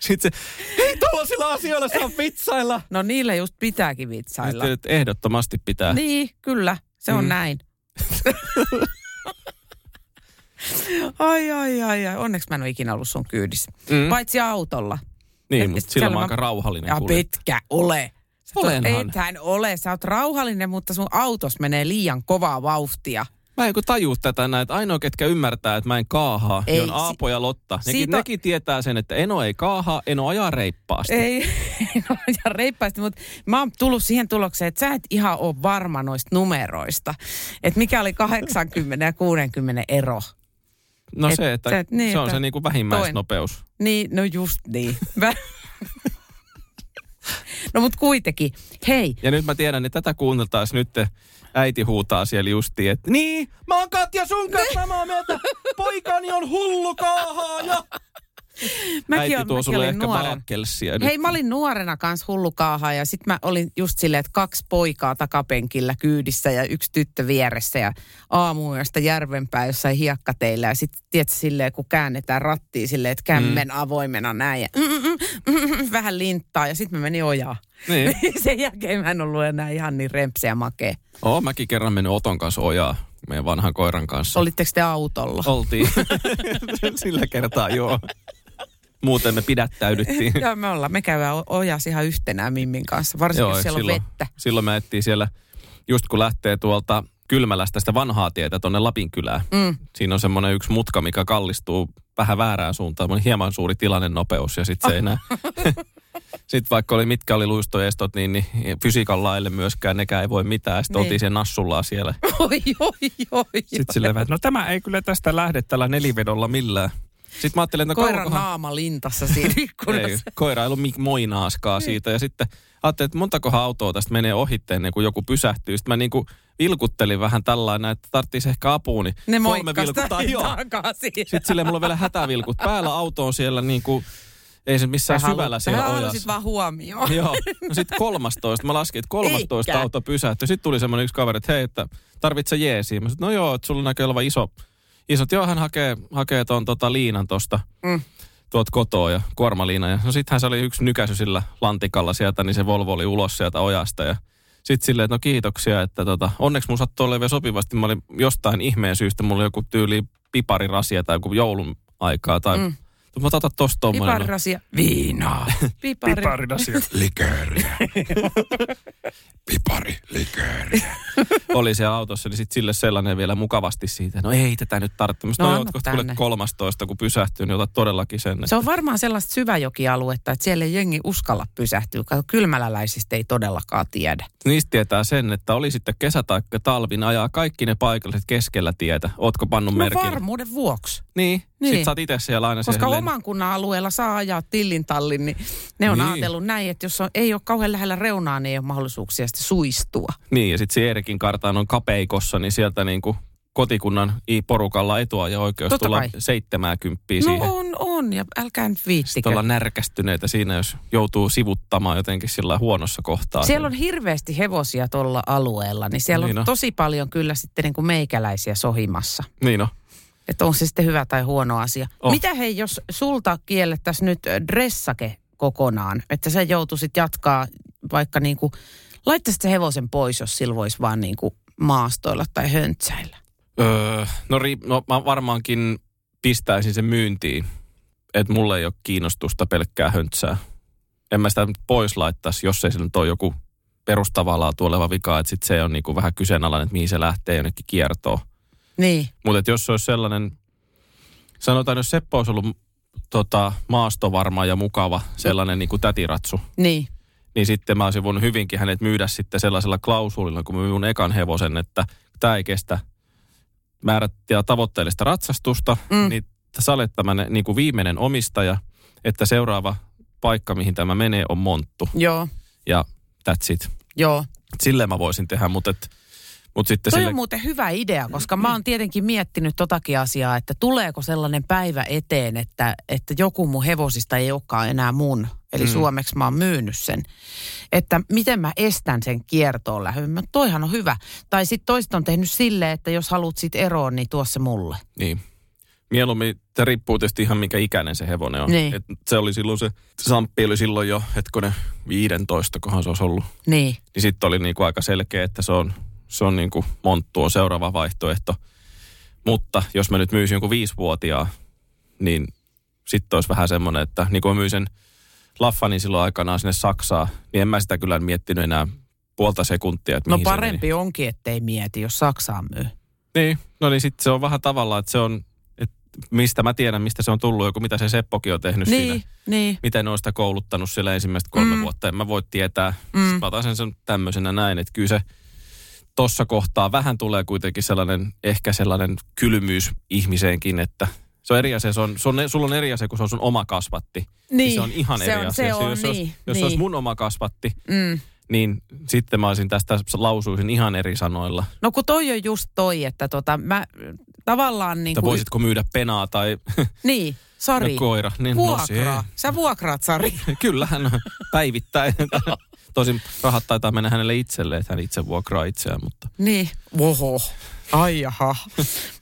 sitten se, hei tuollaisilla asioilla saa vitsailla. No niillä just pitääkin vitsailla. Sitten, ehdottomasti pitää. Niin, kyllä, se on Mm. näin. Ai, ai, ai, ai. Onneksi mä en ole ikinä ollut sun kyydissä. Mm. Paitsi autolla. Niin, mutta siellä mä aika rauhallinen Ja pitkä ole. Sä Olenhan. Ethän ole. Sä oot rauhallinen, mutta sun autos menee liian kovaa vauhtia. Mä en kun tajuu tätä näin, että ainoa ketkä ymmärtää, että mä en kaahaa, Ei, niin on Aapo ja Lotta. Nekin, siitä nekin tietää sen, että Eno ei kaahaa, Eno ajaa reippaasti. Ei, *laughs* no, ja reippaasti, mutta mä oon tullut siihen tulokseen, että sä et ihan ole varma noista numeroista. Että mikä oli 80 ja 60 ero. No Et se, että sä et- niin, se on että se niinku vähimmäisnopeus. Niin, no just niin. *laughs* No mut kuitenkin, hei, Ja nyt mä tiedän, että tätä kuunneltaisiin nyt äiti huutaa siellä justiin, että niin, mä oon Katja sun kanssa samaa mieltä, poikani on hullu kaahaaja. *laughs* Äiti on- tuo mäkin sulle ehkä nuorena. Baakelsia Hei, mä olin nuorena kanssa hullukaaha ja sit mä olin just silleen, että kaksi poikaa takapenkillä kyydissä ja yksi tyttö vieressä ja aamuyöstä järvenpää jossain hiekkateillä ja sitten tiedätkö silleen, kun käännetään rattia silleen, että kämmen mm. avoimena näin ja mm, mm, mm, vähän linttaa ja sitten mä menin ojaa. Niin. *laughs* Sen jälkeen mä en ollut enää ihan niin rempseä ja makea. Oo, mäkin kerran mennyt Oton kanssa ojaa, meidän vanhan koiran kanssa. Olitteko te autolla? Oltiin. *laughs* Sillä kertaa, joo. Muuten me pidättäydyttiin. *laughs* Joo, me ollaan. Me käydään o- ojassa ihan yhtenään Mimmin kanssa, varsinkin jos siellä silloin, on vettä. silloin me ettiin siellä, just kun lähtee tuolta Kylmälästä sitä vanhaa tietä tuonne Lapinkylään. Mm. Siinä on semmoinen yksi mutka, mikä kallistuu vähän väärään suuntaan. Semmoinen hieman suuri tilanne nopeus ja sitten se ei enää... *laughs* *laughs* sitten vaikka oli mitkä oli luistoestot, niin, niin fysiikan laille myöskään nekään ei voi mitään. Sitten Niin. oltiin siellä nassullaa siellä. Oi, oi, oi. Sitten silleen, että no tämä ei kyllä tästä lähde tällä nelivedolla millään. Sitten mä ajattelin, että no Koiran kauankohan- naama lintassa siinä *laughs* ei, ikkunassa. koira ei ollut mik- moinaaskaan siitä. Ja sitten ajattelin, että montakohan autoa tästä menee ohitteen, ennen kuin joku pysähtyy. Sitten mä niinku vilkuttelin vähän tällainen, että tarvitsisi ehkä apua. Niin Ne kolme vilkuttaa, joo. Sitten silleen mulla on vielä hätävilkut päällä. Auto on siellä niinku, ei se missään Sä syvällä halu- siellä Sä ojassa. vaan huomioon. Joo. No sitten 13. Mä laskin, että 13 Eikä. auto pysähtyi. Sitten tuli semmoinen yksi kaveri, että hei, että tarvitse jeesiä. Mä sanoin, no joo, että sulla näkyy olevan iso, iso. Joo, hän hakee, hakee ton tota liinan tosta. Mm. Tuot kotoa ja kuormaliina. Ja no sittenhän se oli yksi nykäisy sillä lantikalla sieltä, niin se Volvo oli ulos sieltä ojasta. Ja sitten silleen, että no kiitoksia, että tota, onneksi mun sattui olemaan vielä sopivasti. Mä olin jostain ihmeen syystä, mulla oli joku tyyli piparirasia tai joku joulun aikaa. Tai Mm. Mä otan tosta tommonen. Piparirasia. Viinaa. Pipari. Piparirasia. Likööriä. *laughs* *laughs* Pipari, likööriä. *laughs* oli siellä autossa, niin sitten sille sellainen vielä mukavasti siitä. No ei tätä nyt tarvitse. No no, anna ootko kuule tänne. 13, kun pysähtyy, niin otat todellakin sen. Se on varmaan sellaista syväjokialuetta, että siellä ei jengi uskalla pysähtyä. Kato, kylmäläläisistä ei todellakaan tiedä. Niistä tietää sen, että oli sitten kesä tai talvi, ne ajaa kaikki ne paikalliset keskellä tietä. Ootko pannut No merkin? varmuuden vuoksi. Niin, Niin. niin. sit sä oot itse siellä aina Koska siellä oman kunnan alueella saa ajaa tillin tallin, niin ne on Niin. ajatellut näin, että jos on, ei ole kauhean lähellä reunaa, niin ei ole mahdollisuuksia sitten suistua. Niin, ja sitten se Eerikin kartaan on kapeikossa, niin sieltä niin kuin kotikunnan i-porukalla etua ja oikeus Totta tulla kai. 70 No siihen. on, on, ja älkää nyt Sitten viittikö. ollaan närkästyneitä siinä, jos joutuu sivuttamaan jotenkin sillä huonossa kohtaa. Siellä on hirveästi hevosia tuolla alueella, niin siellä Niin on on. tosi paljon kyllä sitten niin kuin meikäläisiä sohimassa. Niin no. Että on se sitten hyvä tai huono asia. Oh. Mitä hei, jos sulta kiellettäisiin nyt dressake kokonaan, että sä joutuisit jatkaa vaikka niin kuin, laittaisit se hevosen pois, jos sillä voisi vaan niin kuin maastoilla tai höntsäillä. Öö, no, ri- no mä varmaankin pistäisin sen myyntiin, että mulle ei ole kiinnostusta pelkkää höntsää. En mä sitä pois laittaisi, jos ei se nyt ole joku perustavaa laatua oleva vika, että sit se on niinku vähän kyseenalainen, että mihin se lähtee jonnekin kiertoon. Niin, Mutta jos se olisi sellainen, sanotaan jos Seppo olisi ollut tota, maastovarma ja mukava sellainen niin kuin tätiratsu, niin. niin sitten mä olisin voinut hyvinkin hänet myydä sitten sellaisella klausuulilla, kun mä myyn ekan hevosen, että tämä ei kestä määrättyä tavoitteellista ratsastusta, Mm. mm. niin sä olet tämän niin kuin viimeinen omistaja, että seuraava paikka, mihin tämä menee, on monttu. Joo, Ja that's it. joo. Silleen mä voisin tehdä, mutta, et, mutta sitten Toi sille... on muuten hyvä idea, koska mä oon tietenkin miettinyt totakin asiaa, että tuleeko sellainen päivä eteen, että, että joku mun hevosista ei olekaan enää mun. Eli mm. suomeksi mä oon myynyt sen. Että miten mä estän sen kiertoon lähdön. Mä, Toihan on hyvä. Tai sitten toiset on tehnyt silleen, että jos haluat sit eroon, niin tuo se mulle. Niin. Mieluummin, se riippuu tietysti ihan mikä ikäinen se hevonen on. Niin. Et se oli silloin se, Samppi oli silloin jo, hetkonen, 15, kohan se olisi ollut. Niin. Niin sitten oli niinku aika selkeä, että se on, se on niinku monttu on seuraava vaihtoehto. Mutta jos mä nyt myisin jonkun viisivuotiaan, niin sitten olisi vähän semmoinen, että niin kun mä myin sen Laffanin silloin aikanaan sinne Saksaan, niin en mä sitä kyllä miettinyt enää puolta sekuntia, että No mihin se meni. parempi onkin, ettei mieti, jos Saksaan myy. Niin, no niin sitten se on vähän tavallaan, että se on, että mistä mä tiedän, mistä se on tullut, joku mitä se Seppokin on tehnyt Niin, siinä. niin. Miten on sitä kouluttanut siellä ensimmäistä kolme Mm. vuotta, en mä voi tietää. Mm. Mm. Mä otan sen, sen tämmöisenä näin, että kyllä se tossa kohtaa vähän tulee kuitenkin sellainen, ehkä sellainen kylmyys ihmiseenkin, että se on eri asia, se on, se on, sulla on eri asia, kun se on sun oma kasvatti. Niin, se on ihan se eri on- asia. se on jos, niin, olisi, jos niin. olisi mun oma kasvatti, Mm. niin sitten mä olisin tästä lausuisin ihan eri sanoilla. No kun toi on just toi, että tota, mä tavallaan niin kuin... voisitko myydä penaa tai *laughs* Niin, Sari. No koira, niin no Vuokraa. Sä vuokraat, Sari. *laughs* Kyllähän päivittäin. *laughs* Tosin rahat taitaa mennä hänelle itselleen, että hän itse vuokraa itseään, mutta... Niin. Oho. Ai jaha.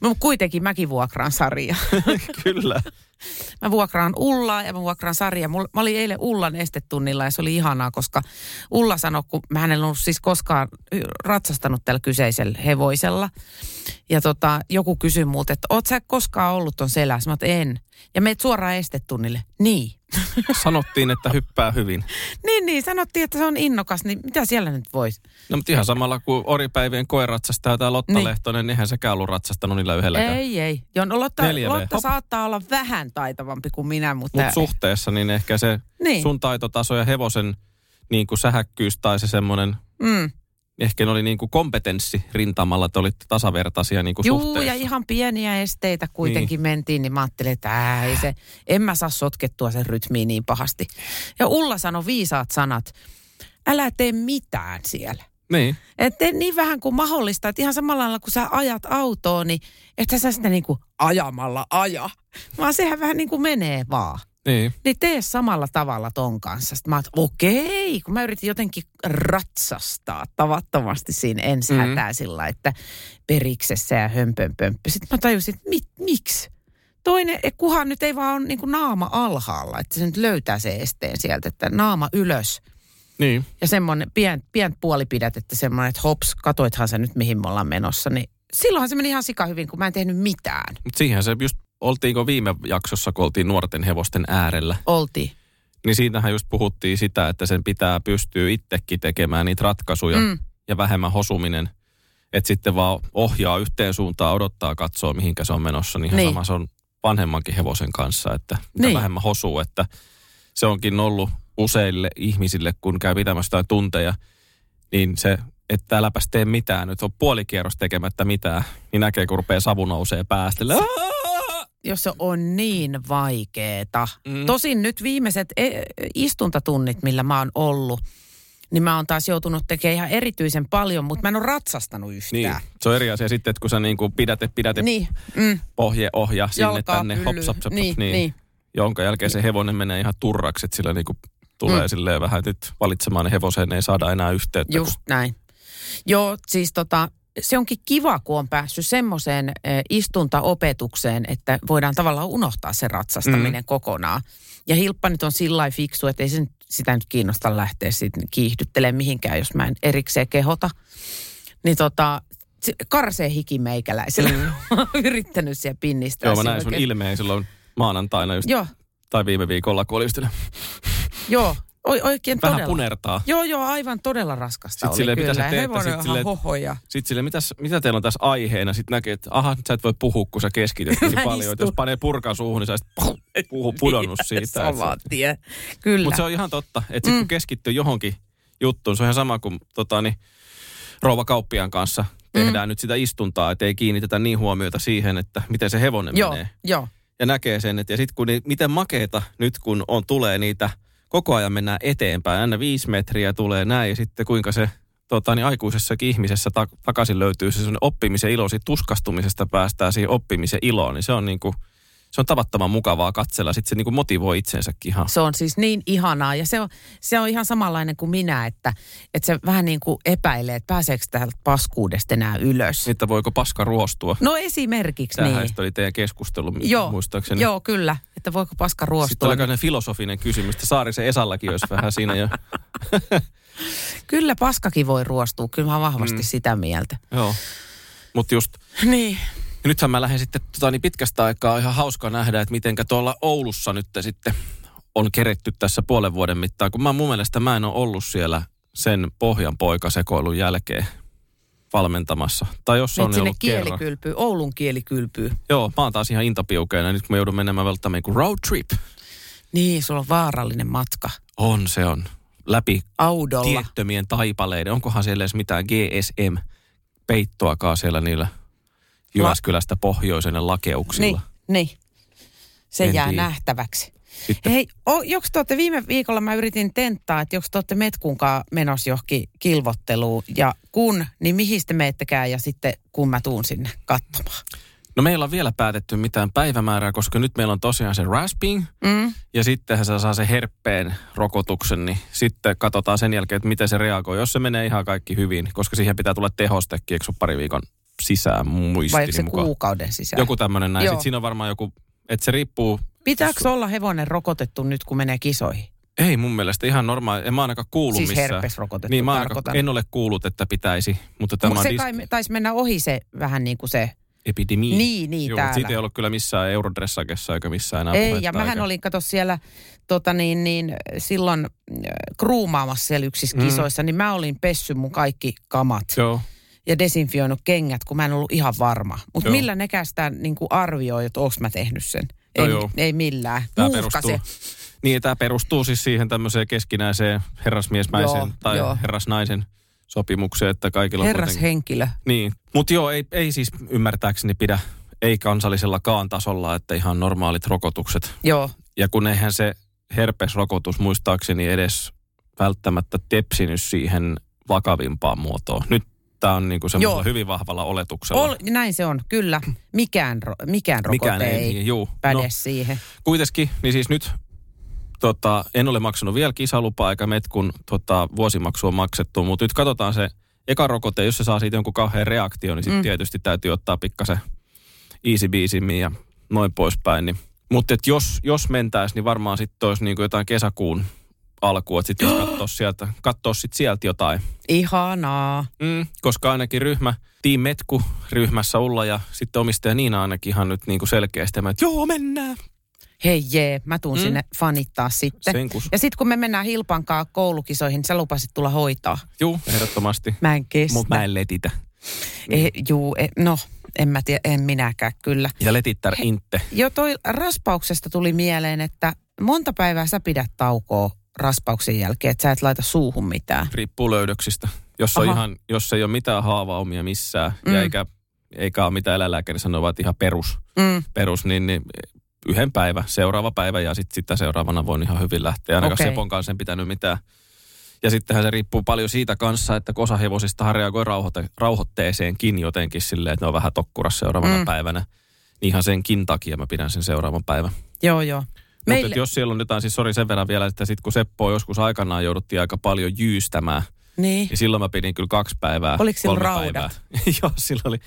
No, kuitenkin mäkin vuokraan Saria. *laughs* Kyllä. Mä vuokraan Ullaa ja mä vuokraan. Mulla, mä olin eilen Ullan estetunnilla ja se oli ihanaa, koska Ulla sanoi, kun mä en ollut siis koskaan ratsastanut tällä kyseisellä hevoisella. Ja tota, joku kysyi multa, että oot sä koskaan ollut ton selässä? Mä en. Ja meet suoraan estetunnille. Niin. *laughs* Sanottiin, että hyppää hyvin. niin, niin. Sanottiin, että se on innokas. Niin mitä siellä nyt voisi? No, mutta ihan samalla kuin oripäivien koeratsastaja tai Lotta niin. Lehtonen, niin eihän sekään ollut ratsastanut niillä yhdelläkään. Ei, ei. Jo, no, Lotta, Lotta saattaa olla vähän taitavampi kuin minä, mutta... Mut suhteessa, niin ehkä se niin. sun taitotaso ja hevosen niin kuin sähäkkyys tai se semmoinen... Mm ehkä ne oli niin kuin kompetenssi rintamalla, että olitte tasavertaisia niin kuin Juu, suhteessa. ja ihan pieniä esteitä kuitenkin niin. mentiin, niin mä ajattelin, että ei se, en mä saa sotkettua sen rytmiin niin pahasti. Ja Ulla sanoi viisaat sanat, älä tee mitään siellä. Niin. Että niin vähän kuin mahdollista, että ihan samalla lailla kun sä ajat autoon, niin että sä sitä niin kuin ajamalla aja, vaan sehän vähän niin kuin menee vaan. Niin. Niin tee samalla tavalla ton kanssa. Sitten mä oon, okei, kun mä yritin jotenkin ratsastaa tavattomasti siinä ensi mm. sillä, että periksessä ja hömpönpömppö. Sitten mä tajusin, että mit, miksi? Toinen, kuhan nyt ei vaan ole niin naama alhaalla, että se nyt löytää se esteen sieltä, että naama ylös. Niin. Ja semmoinen pien, pien puolipidät, että semmoinen, että hops, katoithan sä nyt mihin me ollaan menossa, niin silloinhan se meni ihan sika hyvin, kun mä en tehnyt mitään. Siihen se just oltiinko viime jaksossa, kun oltiin nuorten hevosten äärellä? Oltiin. Niin siinähän just puhuttiin sitä, että sen pitää pystyä itsekin tekemään niitä ratkaisuja mm. ja vähemmän hosuminen. Että sitten vaan ohjaa yhteen suuntaan, odottaa, katsoa mihinkä se on menossa. Niin, niin. sama se on vanhemmankin hevosen kanssa, että mitä niin. vähemmän hosuu. Että se onkin ollut useille ihmisille, kun käy pitämässä tunteja, niin se, että äläpäs tee mitään, nyt on puolikierros tekemättä mitään, niin näkee, kun rupeaa savu nousee päästä jos se on niin vaikeeta. Mm. Tosin nyt viimeiset e- istuntatunnit, millä mä oon ollut, niin mä oon taas joutunut tekemään ihan erityisen paljon, mutta mä en ole ratsastanut yhtään. Niin. Se on eri asia sitten, että kun sä niin kuin pidäte, pidäte niin. mm. pohje, ohja sinne Jalkaa, tänne, hop, hop, hop, hop, niin, niin. niin. Jonka jälkeen se hevonen menee ihan turraksi, että sillä niin kuin tulee mm. silleen vähän, nyt valitsemaan hevoseen ei saada enää yhteyttä. Just kun... näin. Joo, siis tota, se onkin kiva, kun on päässyt semmoiseen istuntaopetukseen, että voidaan tavallaan unohtaa se ratsastaminen mm. kokonaan. Ja Hilppa nyt on sillä fiksu, että ei sen, sitä nyt kiinnosta lähteä siitä kiihdyttelemään mihinkään, jos mä en erikseen kehota. Niin tota, karsee hiki meikäläisellä. Mm. *laughs* yrittänyt siellä pinnistää. Joo, mä näin sun ilmeen silloin maanantaina just. Joo. Tai viime viikolla, kun oli Joo, O, oikein Vähän todella. punertaa. Joo, joo, aivan todella raskasta sitten oli silleen, kyllä. Mitä sä teet, Hevonen sit silleen, hohoja. Sitten silleen, mitäs, mitä teillä on tässä aiheena? Sitten näkee, että aha, sä et voi puhua, kun sä keskityt *laughs* niin paljon. Että jos panee purkan suuhun, niin sä et puhu *laughs* pudonnut siitä. Sama tie. Kyllä. Mutta se on ihan totta, että sit, mm. kun keskittyy johonkin juttuun, se on ihan sama kuin tota, niin, rouva kauppiaan kanssa tehdään mm. nyt sitä istuntaa, että ei kiinnitetä niin huomiota siihen, että miten se hevonen joo, menee. Joo. Ja näkee sen, että ja sitten kun ni, miten makeeta nyt kun on, tulee niitä – koko ajan mennään eteenpäin. Aina viisi metriä tulee näin ja sitten kuinka se tota, niin aikuisessakin ihmisessä ta- takaisin löytyy se oppimisen ilo, siitä tuskastumisesta päästään siihen oppimisen iloon, niin se on niin kuin – se on tavattoman mukavaa katsella. Sitten se niin kuin motivoi itsensäkin ihan. Se on siis niin ihanaa ja se on, se on ihan samanlainen kuin minä, että, että se vähän niin kuin epäilee, että pääseekö täältä paskuudesta enää ylös. Että voiko paska ruostua? No esimerkiksi Tämähän niin. oli teidän keskustelu joo, muistaakseni. Joo, kyllä. Että voiko paska ruostua. Sitten oli filosofinen kysymys, että Saarisen Esallakin olisi vähän siinä jo. *laughs* kyllä paskakin voi ruostua, kyllä mä vahvasti mm. sitä mieltä. Joo, mutta just... Niin. Ja nythän mä lähden sitten tota, niin pitkästä aikaa ihan hauska nähdä, että mitenkä tuolla Oulussa nyt sitten on keretty tässä puolen vuoden mittaan. Kun mä mun mielestä mä en ole ollut siellä sen pohjan poikasekoilun jälkeen valmentamassa. Tai jos on sinne ollut kielikylpyy, Oulun kielikylpyy. Joo, mä oon taas ihan intapiukeena. Nyt kun mä joudun menemään välttämään kuin road trip. Niin, sulla on vaarallinen matka. On, se on. Läpi Audolla. tiettömien taipaleiden. Onkohan siellä edes mitään GSM-peittoakaan siellä niillä Jyväskylästä pohjoisena lakeuksilla. Niin, niin. Se en jää tiedä. nähtäväksi. Sitten. Hei, o, joks te olette, viime viikolla mä yritin tenttaa, että joks te olette metkunkaan menossa johonkin kilvotteluun. Ja kun, niin mihin te meettekään ja sitten kun mä tuun sinne katsomaan? No meillä on vielä päätetty mitään päivämäärää, koska nyt meillä on tosiaan se rasping Mm. ja sitten se saa se herppeen rokotuksen, niin sitten katsotaan sen jälkeen, että miten se reagoi. Jos se menee ihan kaikki hyvin, koska siihen pitää tulla tehostekin, eikö pari viikon sisään Vai muistini se mukaan. kuukauden sisällä? Joku tämmöinen näin. Joo. Sitten siinä on varmaan joku, että se riippuu, Pitääkö olla hevonen rokotettu nyt, kun menee kisoihin? ei mun mielestä ihan normaali, en mä ainakaan kuullut Siis missään. herpesrokotettu Niin mä ainakaan, en ole kuullut, että pitäisi, mutta tämä on se dis- kai taisi mennä ohi se vähän niin kuin se. epidemia. Niin, niin, Joo, täällä. siitä ei ollut kyllä missään Eurodressakessa eikä missään enää Ei, puhetta ja mähän eikä- olin, kato siellä tota niin, niin, silloin äh, kruumaamassa siellä yksissä Mm. kisoissa, niin mä olin pessy mun kaikki kamat Joo. Ja desinfioinut kengät, kun mä en ollut ihan varma. Mutta millä sitä niin arvioi, että onko mä tehnyt sen? Ei, joo. ei millään. Tämä perustuu, se. niin, tämä perustuu siis siihen tämmöiseen keskinäiseen herrasmiesmäiseen Joo, tai joo. herrasnaisen sopimukseen, että kaikilla on Herras kuitenkin- henkilö. Niin, mutta joo, ei, ei siis ymmärtääkseni pidä, ei kansallisellakaan tasolla, että ihan normaalit rokotukset. Joo, Ja kun eihän se herpesrokotus muistaakseni edes välttämättä tepsinyt siihen vakavimpaan muotoon. Nyt tämä on niinku semmoisella Joo. hyvin vahvalla oletuksella. Ol, näin se on, kyllä. Mikään, ro- mikään rokote Mikään ei, ei, niin, juu. päde No, siihen. kuitenkin, niin siis nyt tota, en ole maksanut vielä kisalupaa eikä met, kun tota, vuosimaksu on maksettu, mutta nyt katsotaan se eka rokote, jos se saa siitä jonkun kauhean reaktion, niin sitten Mm. mm. tietysti täytyy ottaa pikkasen easy biisimmin ja noin poispäin. Niin. Mutta jos, jos mentäisiin, niin varmaan sitten olisi niinku jotain kesäkuun alkua, että sitten jos katsoo *gasps* sieltä, katsoo sit sieltä jotain. Ihanaa. Mm, koska ainakin ryhmä, Team Metku ryhmässä Ulla ja sitten omistaja Niina ainakin ihan nyt niinku selkeästi, että joo mennään. Hei jee, mä tuun Mm. sinne fanittaa sitten. Senkus. Ja sitten kun me mennään Hilpankaa koulukisoihin, niin sä lupasit tulla hoitaa. Juu, ehdottomasti. Mä en kestä. Mutta mä en letitä. Eh, juu, eh, no, en mä tiedä, en minäkään kyllä. Ja letittär inte. Jo toi raspauksesta tuli mieleen, että monta päivää sä pidät taukoa raspauksen jälkeen, että sä et laita suuhun mitään. Riippuu löydöksistä. Jos, on Aha. ihan, jos ei ole mitään haavaumia missään Mm. ja eikä, eikä ole mitään eläinlääkäri sanoo, vaan ihan perus, Mm. perus niin, niin yhden päivä, seuraava päivä ja sitten sitä seuraavana voin ihan hyvin lähteä. Ainakaan Okei. Sepon kanssa en pitänyt mitään. Ja sittenhän se riippuu paljon siitä kanssa, että osa hevosistahan reagoi rauhoite, rauhoitteeseenkin jotenkin silleen, että ne on vähän tokkurassa seuraavana Mm. mm. päivänä. Niin ihan senkin takia mä pidän sen seuraavan päivän. Joo, joo. Meille... Mutta jos siellä on jotain, siis sori sen verran vielä, että sitten kun Seppoa joskus aikanaan jouduttiin aika paljon jyystämään, Niin, niin silloin mä pidin kyllä kaksi päivää. Oliko kolme raudat? Päivää. *laughs* joo, silloin oli.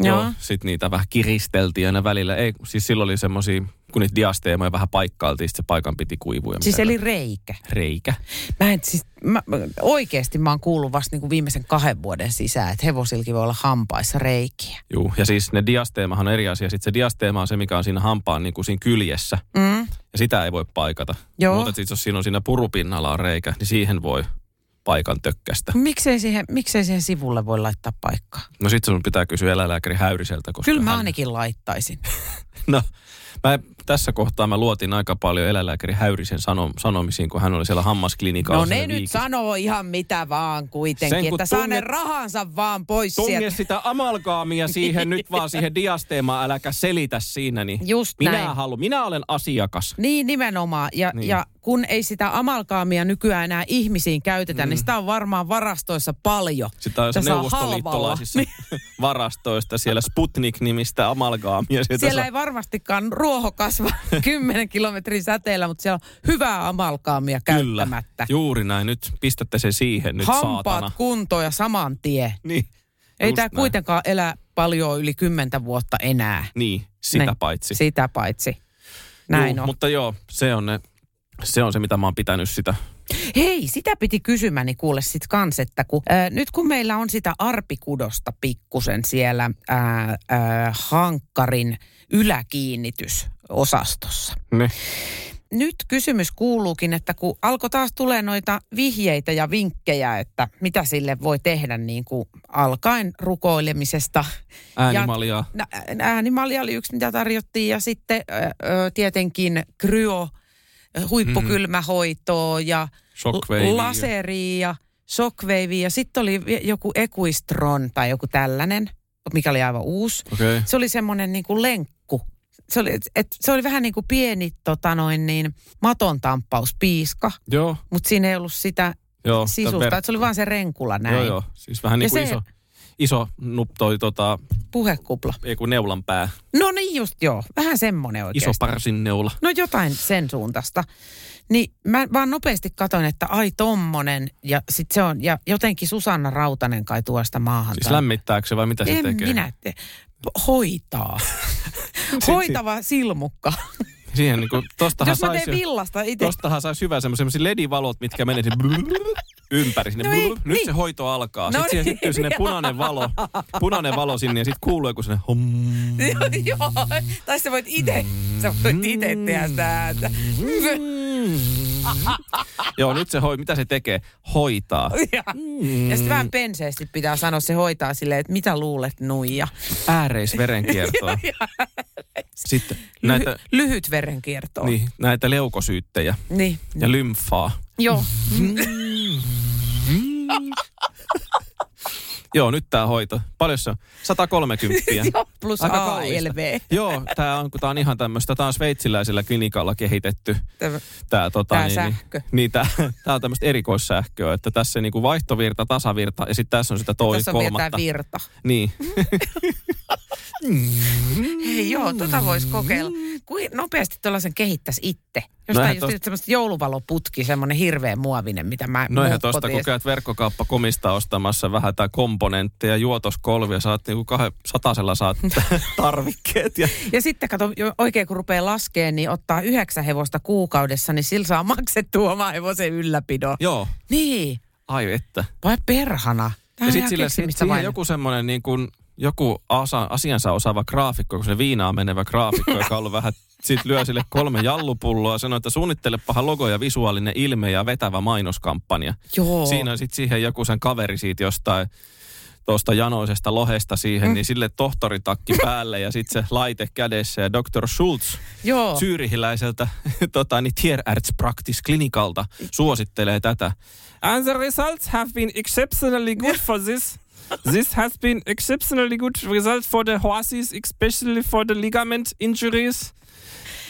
joo. Joo, sitten niitä vähän kiristeltiin aina välillä. Ei, siis silloin oli semmosia, kun niitä diasteemoja vähän paikkailtiin, sit se paikan piti kuivua. Siis eli reikä. Reikä. Mä en, siis, mä, oikeesti mä oon kuullut vasta niinku viimeisen kahden vuoden sisään, että hevosilki voi olla hampaissa reikiä. Juu, ja siis ne diasteemahan on eri asia. Sitten se diasteema on se, mikä on siinä hampaan niin kuin siinä kyljessä. Mm. Ja sitä ei voi paikata. Joo. Mutta sit jos siinä on siinä purupinnalla on reikä, niin siihen voi paikan tökkästä. Miksei siihen, miksei siihen sivulle voi laittaa paikkaa? No sit sun pitää kysyä eläinlääkäri Häyriseltä, koska Kyllä mä hän... ainakin laittaisin. *laughs* No, mä, tässä kohtaa mä luotin aika paljon eläinlääkäri Häyrisen sano, sanomisiin, kun hän oli siellä hammasklinikalla. No ne siellä nyt viikissä. sanoo ihan mitä vaan kuitenkin, Sen että saa ne rahansa vaan pois Tunge sieltä. sitä amalgaamia siihen *laughs* nyt vaan siihen diasteemaan, äläkä selitä siinä. Niin Just minä näin. haluan, minä olen asiakas. Niin nimenomaan. Ja, Niin. niin. ja kun ei sitä amalgaamia nykyään enää ihmisiin käytetä, mm. niin sitä on varmaan varastoissa paljon. Sitä on neuvostoliittolaisissa *laughs* varastoista siellä Sputnik-nimistä amalgaamia. Siellä saa- ei varmastikaan ruoho kasva 10 *laughs* kilometrin säteellä, mutta siellä on hyvää amalgaamia käyttämättä. juuri näin. Nyt pistätte se siihen nyt Hampaat saatana. kuntoon ja saman tie. Niin. Ei tämä kuitenkaan elä paljon yli kymmentä vuotta enää. Niin, sitä Niin. paitsi. Sitä paitsi. Näin Juu, on. Mutta joo, se on, ne, se on se, mitä mä oon pitänyt sitä. Hei, sitä piti kysymäni kuule sit kans, että kun, ää, nyt kun meillä on sitä arpikudosta pikkusen siellä ää, ää, hankkarin yläkiinnitysosastossa. Ne. Nyt kysymys kuuluukin, että kun alkoi taas tulee noita vihjeitä ja vinkkejä, että mitä sille voi tehdä niin kuin alkaen rukoilemisesta. Äänimaljaa. Ja, äänimalja oli yksi, mitä tarjottiin ja sitten ö, ö, tietenkin kryo, huippukylmähoitoa ja Shockwave. laseria ja shockwave ja sitten oli joku Equistron tai joku tällainen, mikä oli aivan uusi. Okay. Se oli semmoinen niin kuin lenkku. Se oli, et, se oli vähän niin kuin pieni tota noin niin, maton tamppauspiiska, mutta siinä ei ollut sitä joo. sisusta. Että se oli vaan se renkula näin. Joo, joo. Siis vähän niin Ja kuin se- iso, iso nup, toi, tota, Puhekupla. ei kun neulan pää. No niin just joo, vähän semmoinen Iso oikeastaan. parsin neula. No jotain sen suuntaista. Niin mä vaan nopeasti katsoin, että ai tommonen. Ja sit se on, ja jotenkin Susanna Rautanen kai tuosta maahan. Siis lämmittääkö se vai mitä se en tekee? minä tee. Hoitaa. *laughs* *laughs* Hoitava silmukka. Siihen niin kuin, tostahan Jos mä saisi, villasta itse. tostahan saisi hyvä semmoisia ledivalot, mitkä menee ympäri. Sinne No ei, Nyt niin. se hoito alkaa. No Sitten siihen niin. syttyy sinne punainen valo, *laughs* punainen valo sinne ja sitten kuuluu joku sinne hom. Joo, tai sä voit itse, sä voit itse tehdä sitä ääntä. Joo, nyt se hoi, mitä se tekee? Hoitaa. *laughs* Ja, ja sitten vähän penseesti pitää sanoa, se hoitaa silleen, että mitä luulet nuija. Ääreisverenkiertoa. *laughs* Sitten näitä, Lyhy, lyhyt verenkierto. niin, näitä leukosyyttejä niin. ja lymfaa. Joo. *laughs* Joo, nyt tämä hoito. Paljon se on? 130. *laughs* Joo, plus Aika. ALV. Joo, tämä on, kun tää on ihan tämmöistä, tämä on sveitsiläisellä klinikalla kehitetty. Tämä- Tämä tota, Tää niin, sähkö. Niin, niin tää on tämmöistä erikoissähköä, että tässä niinku vaihtovirta, tasavirta ja sitten tässä on sitä toi Tässä on kolmatta. virta. Niin. *laughs* Hei joo, tota voisi kokeilla. Kuin nopeasti tuollaisen kehittäisi itse. Jostain eihän just tosta- semmoista jouluvaloputki, semmoinen hirveä muovinen, mitä mä No eihän tuosta, kun käyt verkkokauppa komista ostamassa vähän tää komponentteja, juotoskolvia, saat niinku kahden satasella saat *laughs* tarvikkeet. Ja, Ja sitten kato, oikein kun rupeaa laskeen, niin ottaa yhdeksän hevosta kuukaudessa, niin sillä saa maksettua oma hevosen ylläpidon. joo, Niin, ai että. vai perhana. Tämä Ja sitten sille, keksimistä siihen vain. joku semmoinen niin kuin, joku asa, asiansa osaava graafikko, kun se viinaa menevä graafikko, joka on ollut vähän, sit lyö sille kolme jallupulloa ja sanoo, että suunnittelepahan logo ja visuaalinen ilme ja vetävä mainoskampanja. Joo. Siinä on sitten siihen joku sen kaveri siitä jostain tuosta janoisesta lohesta siihen, mm. niin sille tohtoritakki päälle ja sitten se laite kädessä ja Dr. Schultz Joo. syyrihiläiseltä tota, niin Tierärztpraxis klinikalta suosittelee tätä. And the results have been exceptionally good for this. This has been exceptionally good result for the horses, especially for the ligament injuries.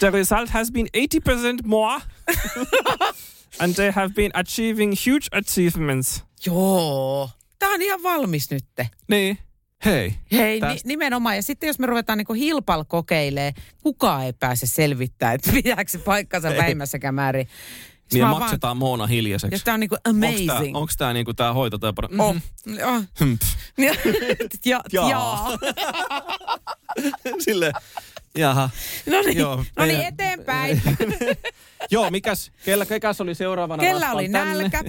The result has been 80% more. *laughs* and they have been achieving huge achievements. Joo. Tämä on ihan valmis nytte. Niin. Hei. Hei, ni, nimenomaan. Ja sitten jos me ruvetaan niin hilpal kokeilee, kukaan ei pääse selvittää, että pitääkö se paikkansa vähimmässäkään määrin. Niin ja maksetaan Moona Vaan, hiljaiseksi. ja tämä on niin kuin Onko tämä, amazing. onks tää niinku tää hoito tai par- Oh. Oh. Ja, *laughs* ja, jaa. *laughs* Sille, jaha. No niin, Joo, no niin eteenpäin. *laughs* Joo, mikäs, kellä, kekäs oli seuraavana Kellä oli tänne? nälkä?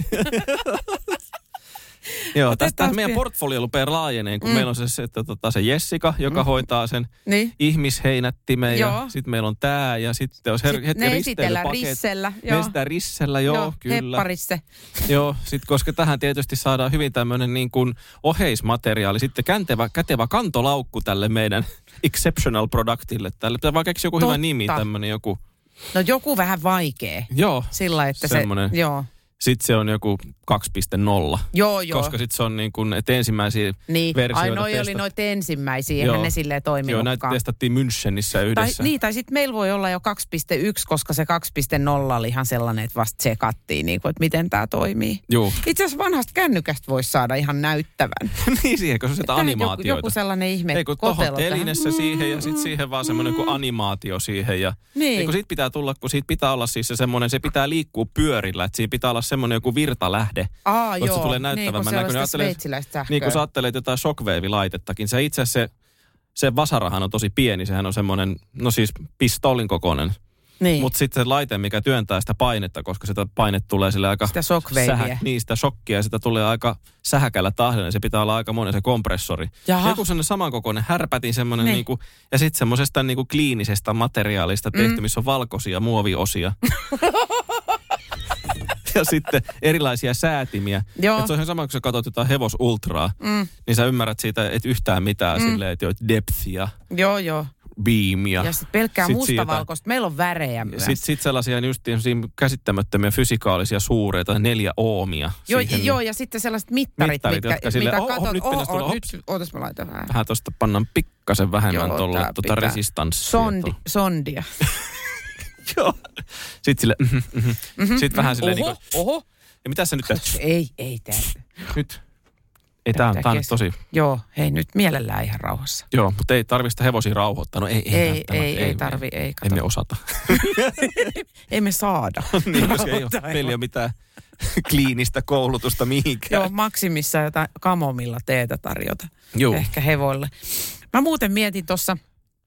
Joo, tästä meidän portfolio rupeaa laajeneen, kun mm. meillä on se, se, että, tota, se Jessica, joka mm. hoitaa sen niin. ihmisheinättimen ja Joo. sitten meillä on tämä ja sitten on her- Sit hetki ne esitellään risteilypaket- Rissellä. Me esitellään Rissellä, joo, joo kyllä. Hepparisse. *laughs* Joo, sit, koska tähän tietysti saadaan hyvin tämmöinen niin kuin oheismateriaali, sitten käntevä, kätevä kantolaukku tälle meidän exceptional productille. Tälle pitää vaan keksiä joku hyvä Totta. nimi, tämmöinen joku. No joku vähän vaikea. Joo, Sillä että Semmonen. se, joo. Sitten se on joku 2.0. Joo, joo. Koska sitten se on niin kuin, että ensimmäisiä niin. versioita Ai noi oli noita ensimmäisiä, Joo. eihän ne silleen Joo, toiminutkaan. näitä testattiin Münchenissä tai, yhdessä. niin, tai sitten meillä voi olla jo 2.1, koska se 2.0 oli ihan sellainen, että vasta tsekattiin, niin kuin, että miten tämä toimii. Joo. Itse asiassa vanhasta kännykästä voisi saada ihan näyttävän. *laughs* niin siihen, kun se sitä Tähän animaatioita. Joku, joku sellainen ihme Ei kun tohon telinessä siihen ja sitten siihen vaan semmoinen kuin animaatio siihen. Ja, Niin. Ei kun siitä pitää tulla, kun siitä pitää olla siis se semmoinen, se pitää liikkua pyörillä, että siinä pitää olla semmoinen joku virtalähde. Aa, Että se joo. tulee niin, se on näköinen. sitä Ajattele- sveitsiläistä sähköä. Niin kun sä ajattelet jotain shockwave-laitettakin, se itse asiassa se, se vasarahan on tosi pieni, sehän on semmoinen, no siis pistolin kokoinen. niin. Mutta sitten se laite, mikä työntää sitä painetta, koska sitä paine tulee sille aika... Sitä shockwavea. niin, sitä shokkia ja sitä tulee aika sähäkällä tahdilla, niin se pitää olla aika monen se kompressori. Jaha. Joku sellainen samankokoinen härpätin semmoinen Niin. niinku, ja sitten semmoisesta niinku kliinisestä materiaalista tehty, Mm. missä on valkoisia muoviosia. *laughs* *laughs* ja sitten erilaisia säätimiä. Joo. Et se on ihan sama, kun sä katsot jotain hevos ultraa, Mm. niin sä ymmärrät siitä, että yhtään mitään mm. silleen, että joo, depth ja Joo, joo. beam ja, sitten pelkkää sit siitä- mustavalkoista. Meillä on värejä myös. sitten sit sellaisia just semmosia käsittämättömiä fysikaalisia suureita, neljä oomia. Joo, siihen. joo, ja sitten sellaiset mittarit, Mittarit, mitkä, jotka silleen, mitä oh, oh, nyt oh, oh, hops. nyt, ootas mä laitan vähän. Vähän tuosta pannaan pikkasen vähemmän tuolla tuota resistanssia. Sondi, tuolla. sondia. *laughs* *laughs* Joo. Sitten sille, mhm, mhm. Sitten vähän silleen Oho, niin kuin, oho. ja mitä sä nyt teet? Ei, ei tää. Nyt. Ei, tämä Pitää tää on tosi, Joo, hei nyt mielellään ihan rauhassa. joo, mutta ei tarvista hevosia rauhoittaa. No ei, ei, Ei, välttämättä, ei, ei tarvi, ei kato. Emme osata. *laughs* Ei me saada. *laughs* niin, koska ei ole, meillä ei ole mitään kliinistä koulutusta mihinkään. Joo, maksimissa jotain kamomilla teetä tarjota. Joo. Ehkä hevoille. Mä muuten mietin tuossa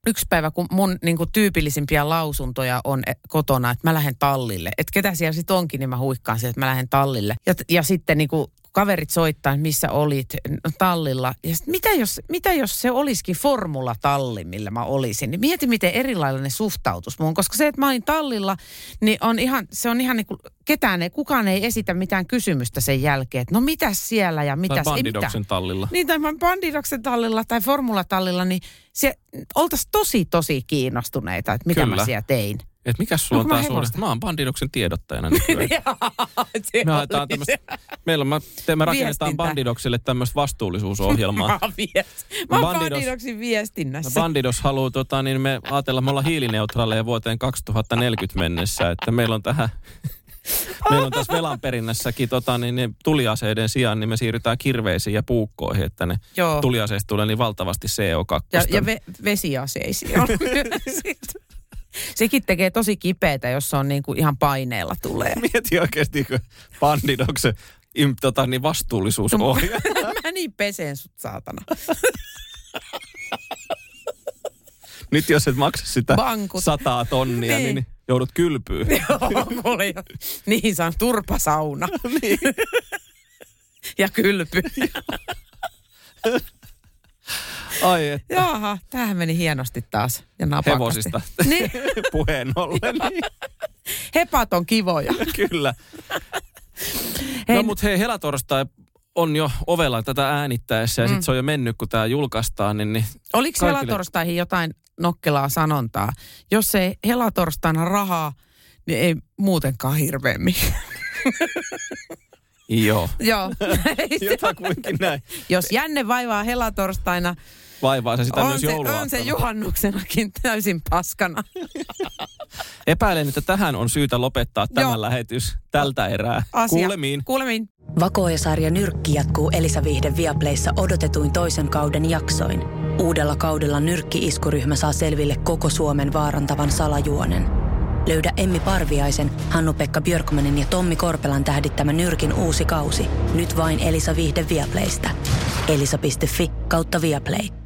yksi päivä, kun mun niin kuin, tyypillisimpiä lausuntoja on eh, kotona, että mä lähden tallille. Että ketä siellä sitten onkin, niin mä huikkaan sieltä, että mä lähden tallille. Ja, ja sitten niin kuin, kaverit soittaa, missä olit no, tallilla. Ja sit, mitä, jos, mitä jos se olisikin formula-talli, millä mä olisin? Niin mieti, miten erilainen ne suhtautus muun. Koska se, että mä olin tallilla, niin on ihan, se on ihan niin kuin, ketään ei, kukaan ei esitä mitään kysymystä sen jälkeen. Että no mitäs siellä ja Tai mitäs, ei mitään. bandidoksen tallilla. Niin, tai bandidoksen tallilla tai formulatallilla, niin se oltaisiin tosi, tosi kiinnostuneita, että mitä Kyllä. mä siellä tein. Et mikäs sulla on Onko mä taas hevosta? uudesta? Mä oon bandidoksen tiedottajana nykyään. *laughs* Se Me haetaan oli tämmöstä, meillä on, me rakennetaan Viestintä. bandidokselle tämmöistä vastuullisuusohjelmaa. *laughs* Mä oon viest- Mä oon Bandidos- bandidoksin No viestinnässä. Bandidos haluaa, tota, niin me ajatellaan, me ollaan hiilineutraaleja vuoteen 2040 mennessä, että meillä on tähän, *laughs* meillä on tässä velanperinnässäkin tota, niin, niin tuliaseiden sijaan, niin me siirrytään kirveisiin ja puukkoihin, että ne Joo. tuliaseista tulee niin valtavasti CO2. Ja, ja ve, vesiaseisiin on. *laughs* Sekin tekee tosi kipeätä, jos se on niin kuin ihan paineella tulee. *laughs* Mieti oikeasti, kun bandidoksen im, tota, niin vastuullisuusohjelma. *laughs* Mä niin pesen sut, saatana. Nyt jos et maksa sitä Bankut. sataa tonnia, niin, Niin. joudut kylpyyn. Joo, mulla jo. Niin, saan turpasauna. niin. ja kylpy. Ai että. Jaha, tämähän meni hienosti taas. Ja napakasti. Hevosista Niin, *laughs* puheen ollen. Niin, hepat on kivoja. *laughs* kyllä. Hei, No mutta hei, helatorstai on jo ovella tätä äänittäessä ja mm. sitten se on jo mennyt, kun tämä julkaistaan, niin, niin Oliko kaikille- helatorstaihin jotain nokkelaa sanontaa? Jos ei helatorstaina rahaa, niin ei muutenkaan hirveämmin. joo, *laughs* Joo. jotakuinkin näin. Jos jänne vaivaa helatorstaina, Vaivaa se sitä on myös se, jouluaattona. on se juhannuksenakin *laughs* täysin paskana. *laughs* Epäilen, että tähän on syytä lopettaa tämä Joo. lähetys tältä erää. Asia. Kuulemiin. Kuulemiin. Vakoja-sarja Nyrkki jatkuu Elisa Viihde Viaplayssa odotetuin toisen kauden jaksoin. Uudella kaudella Nyrkki-iskuryhmä saa selville koko Suomen vaarantavan salajuonen. Löydä Emmi Parviaisen, Hannu-Pekka Björkmanin ja Tommi Korpelan tähdittämä Nyrkin uusi kausi. Nyt vain Elisa Viihde Viaplaystä. elisa.fi kautta Viaplay.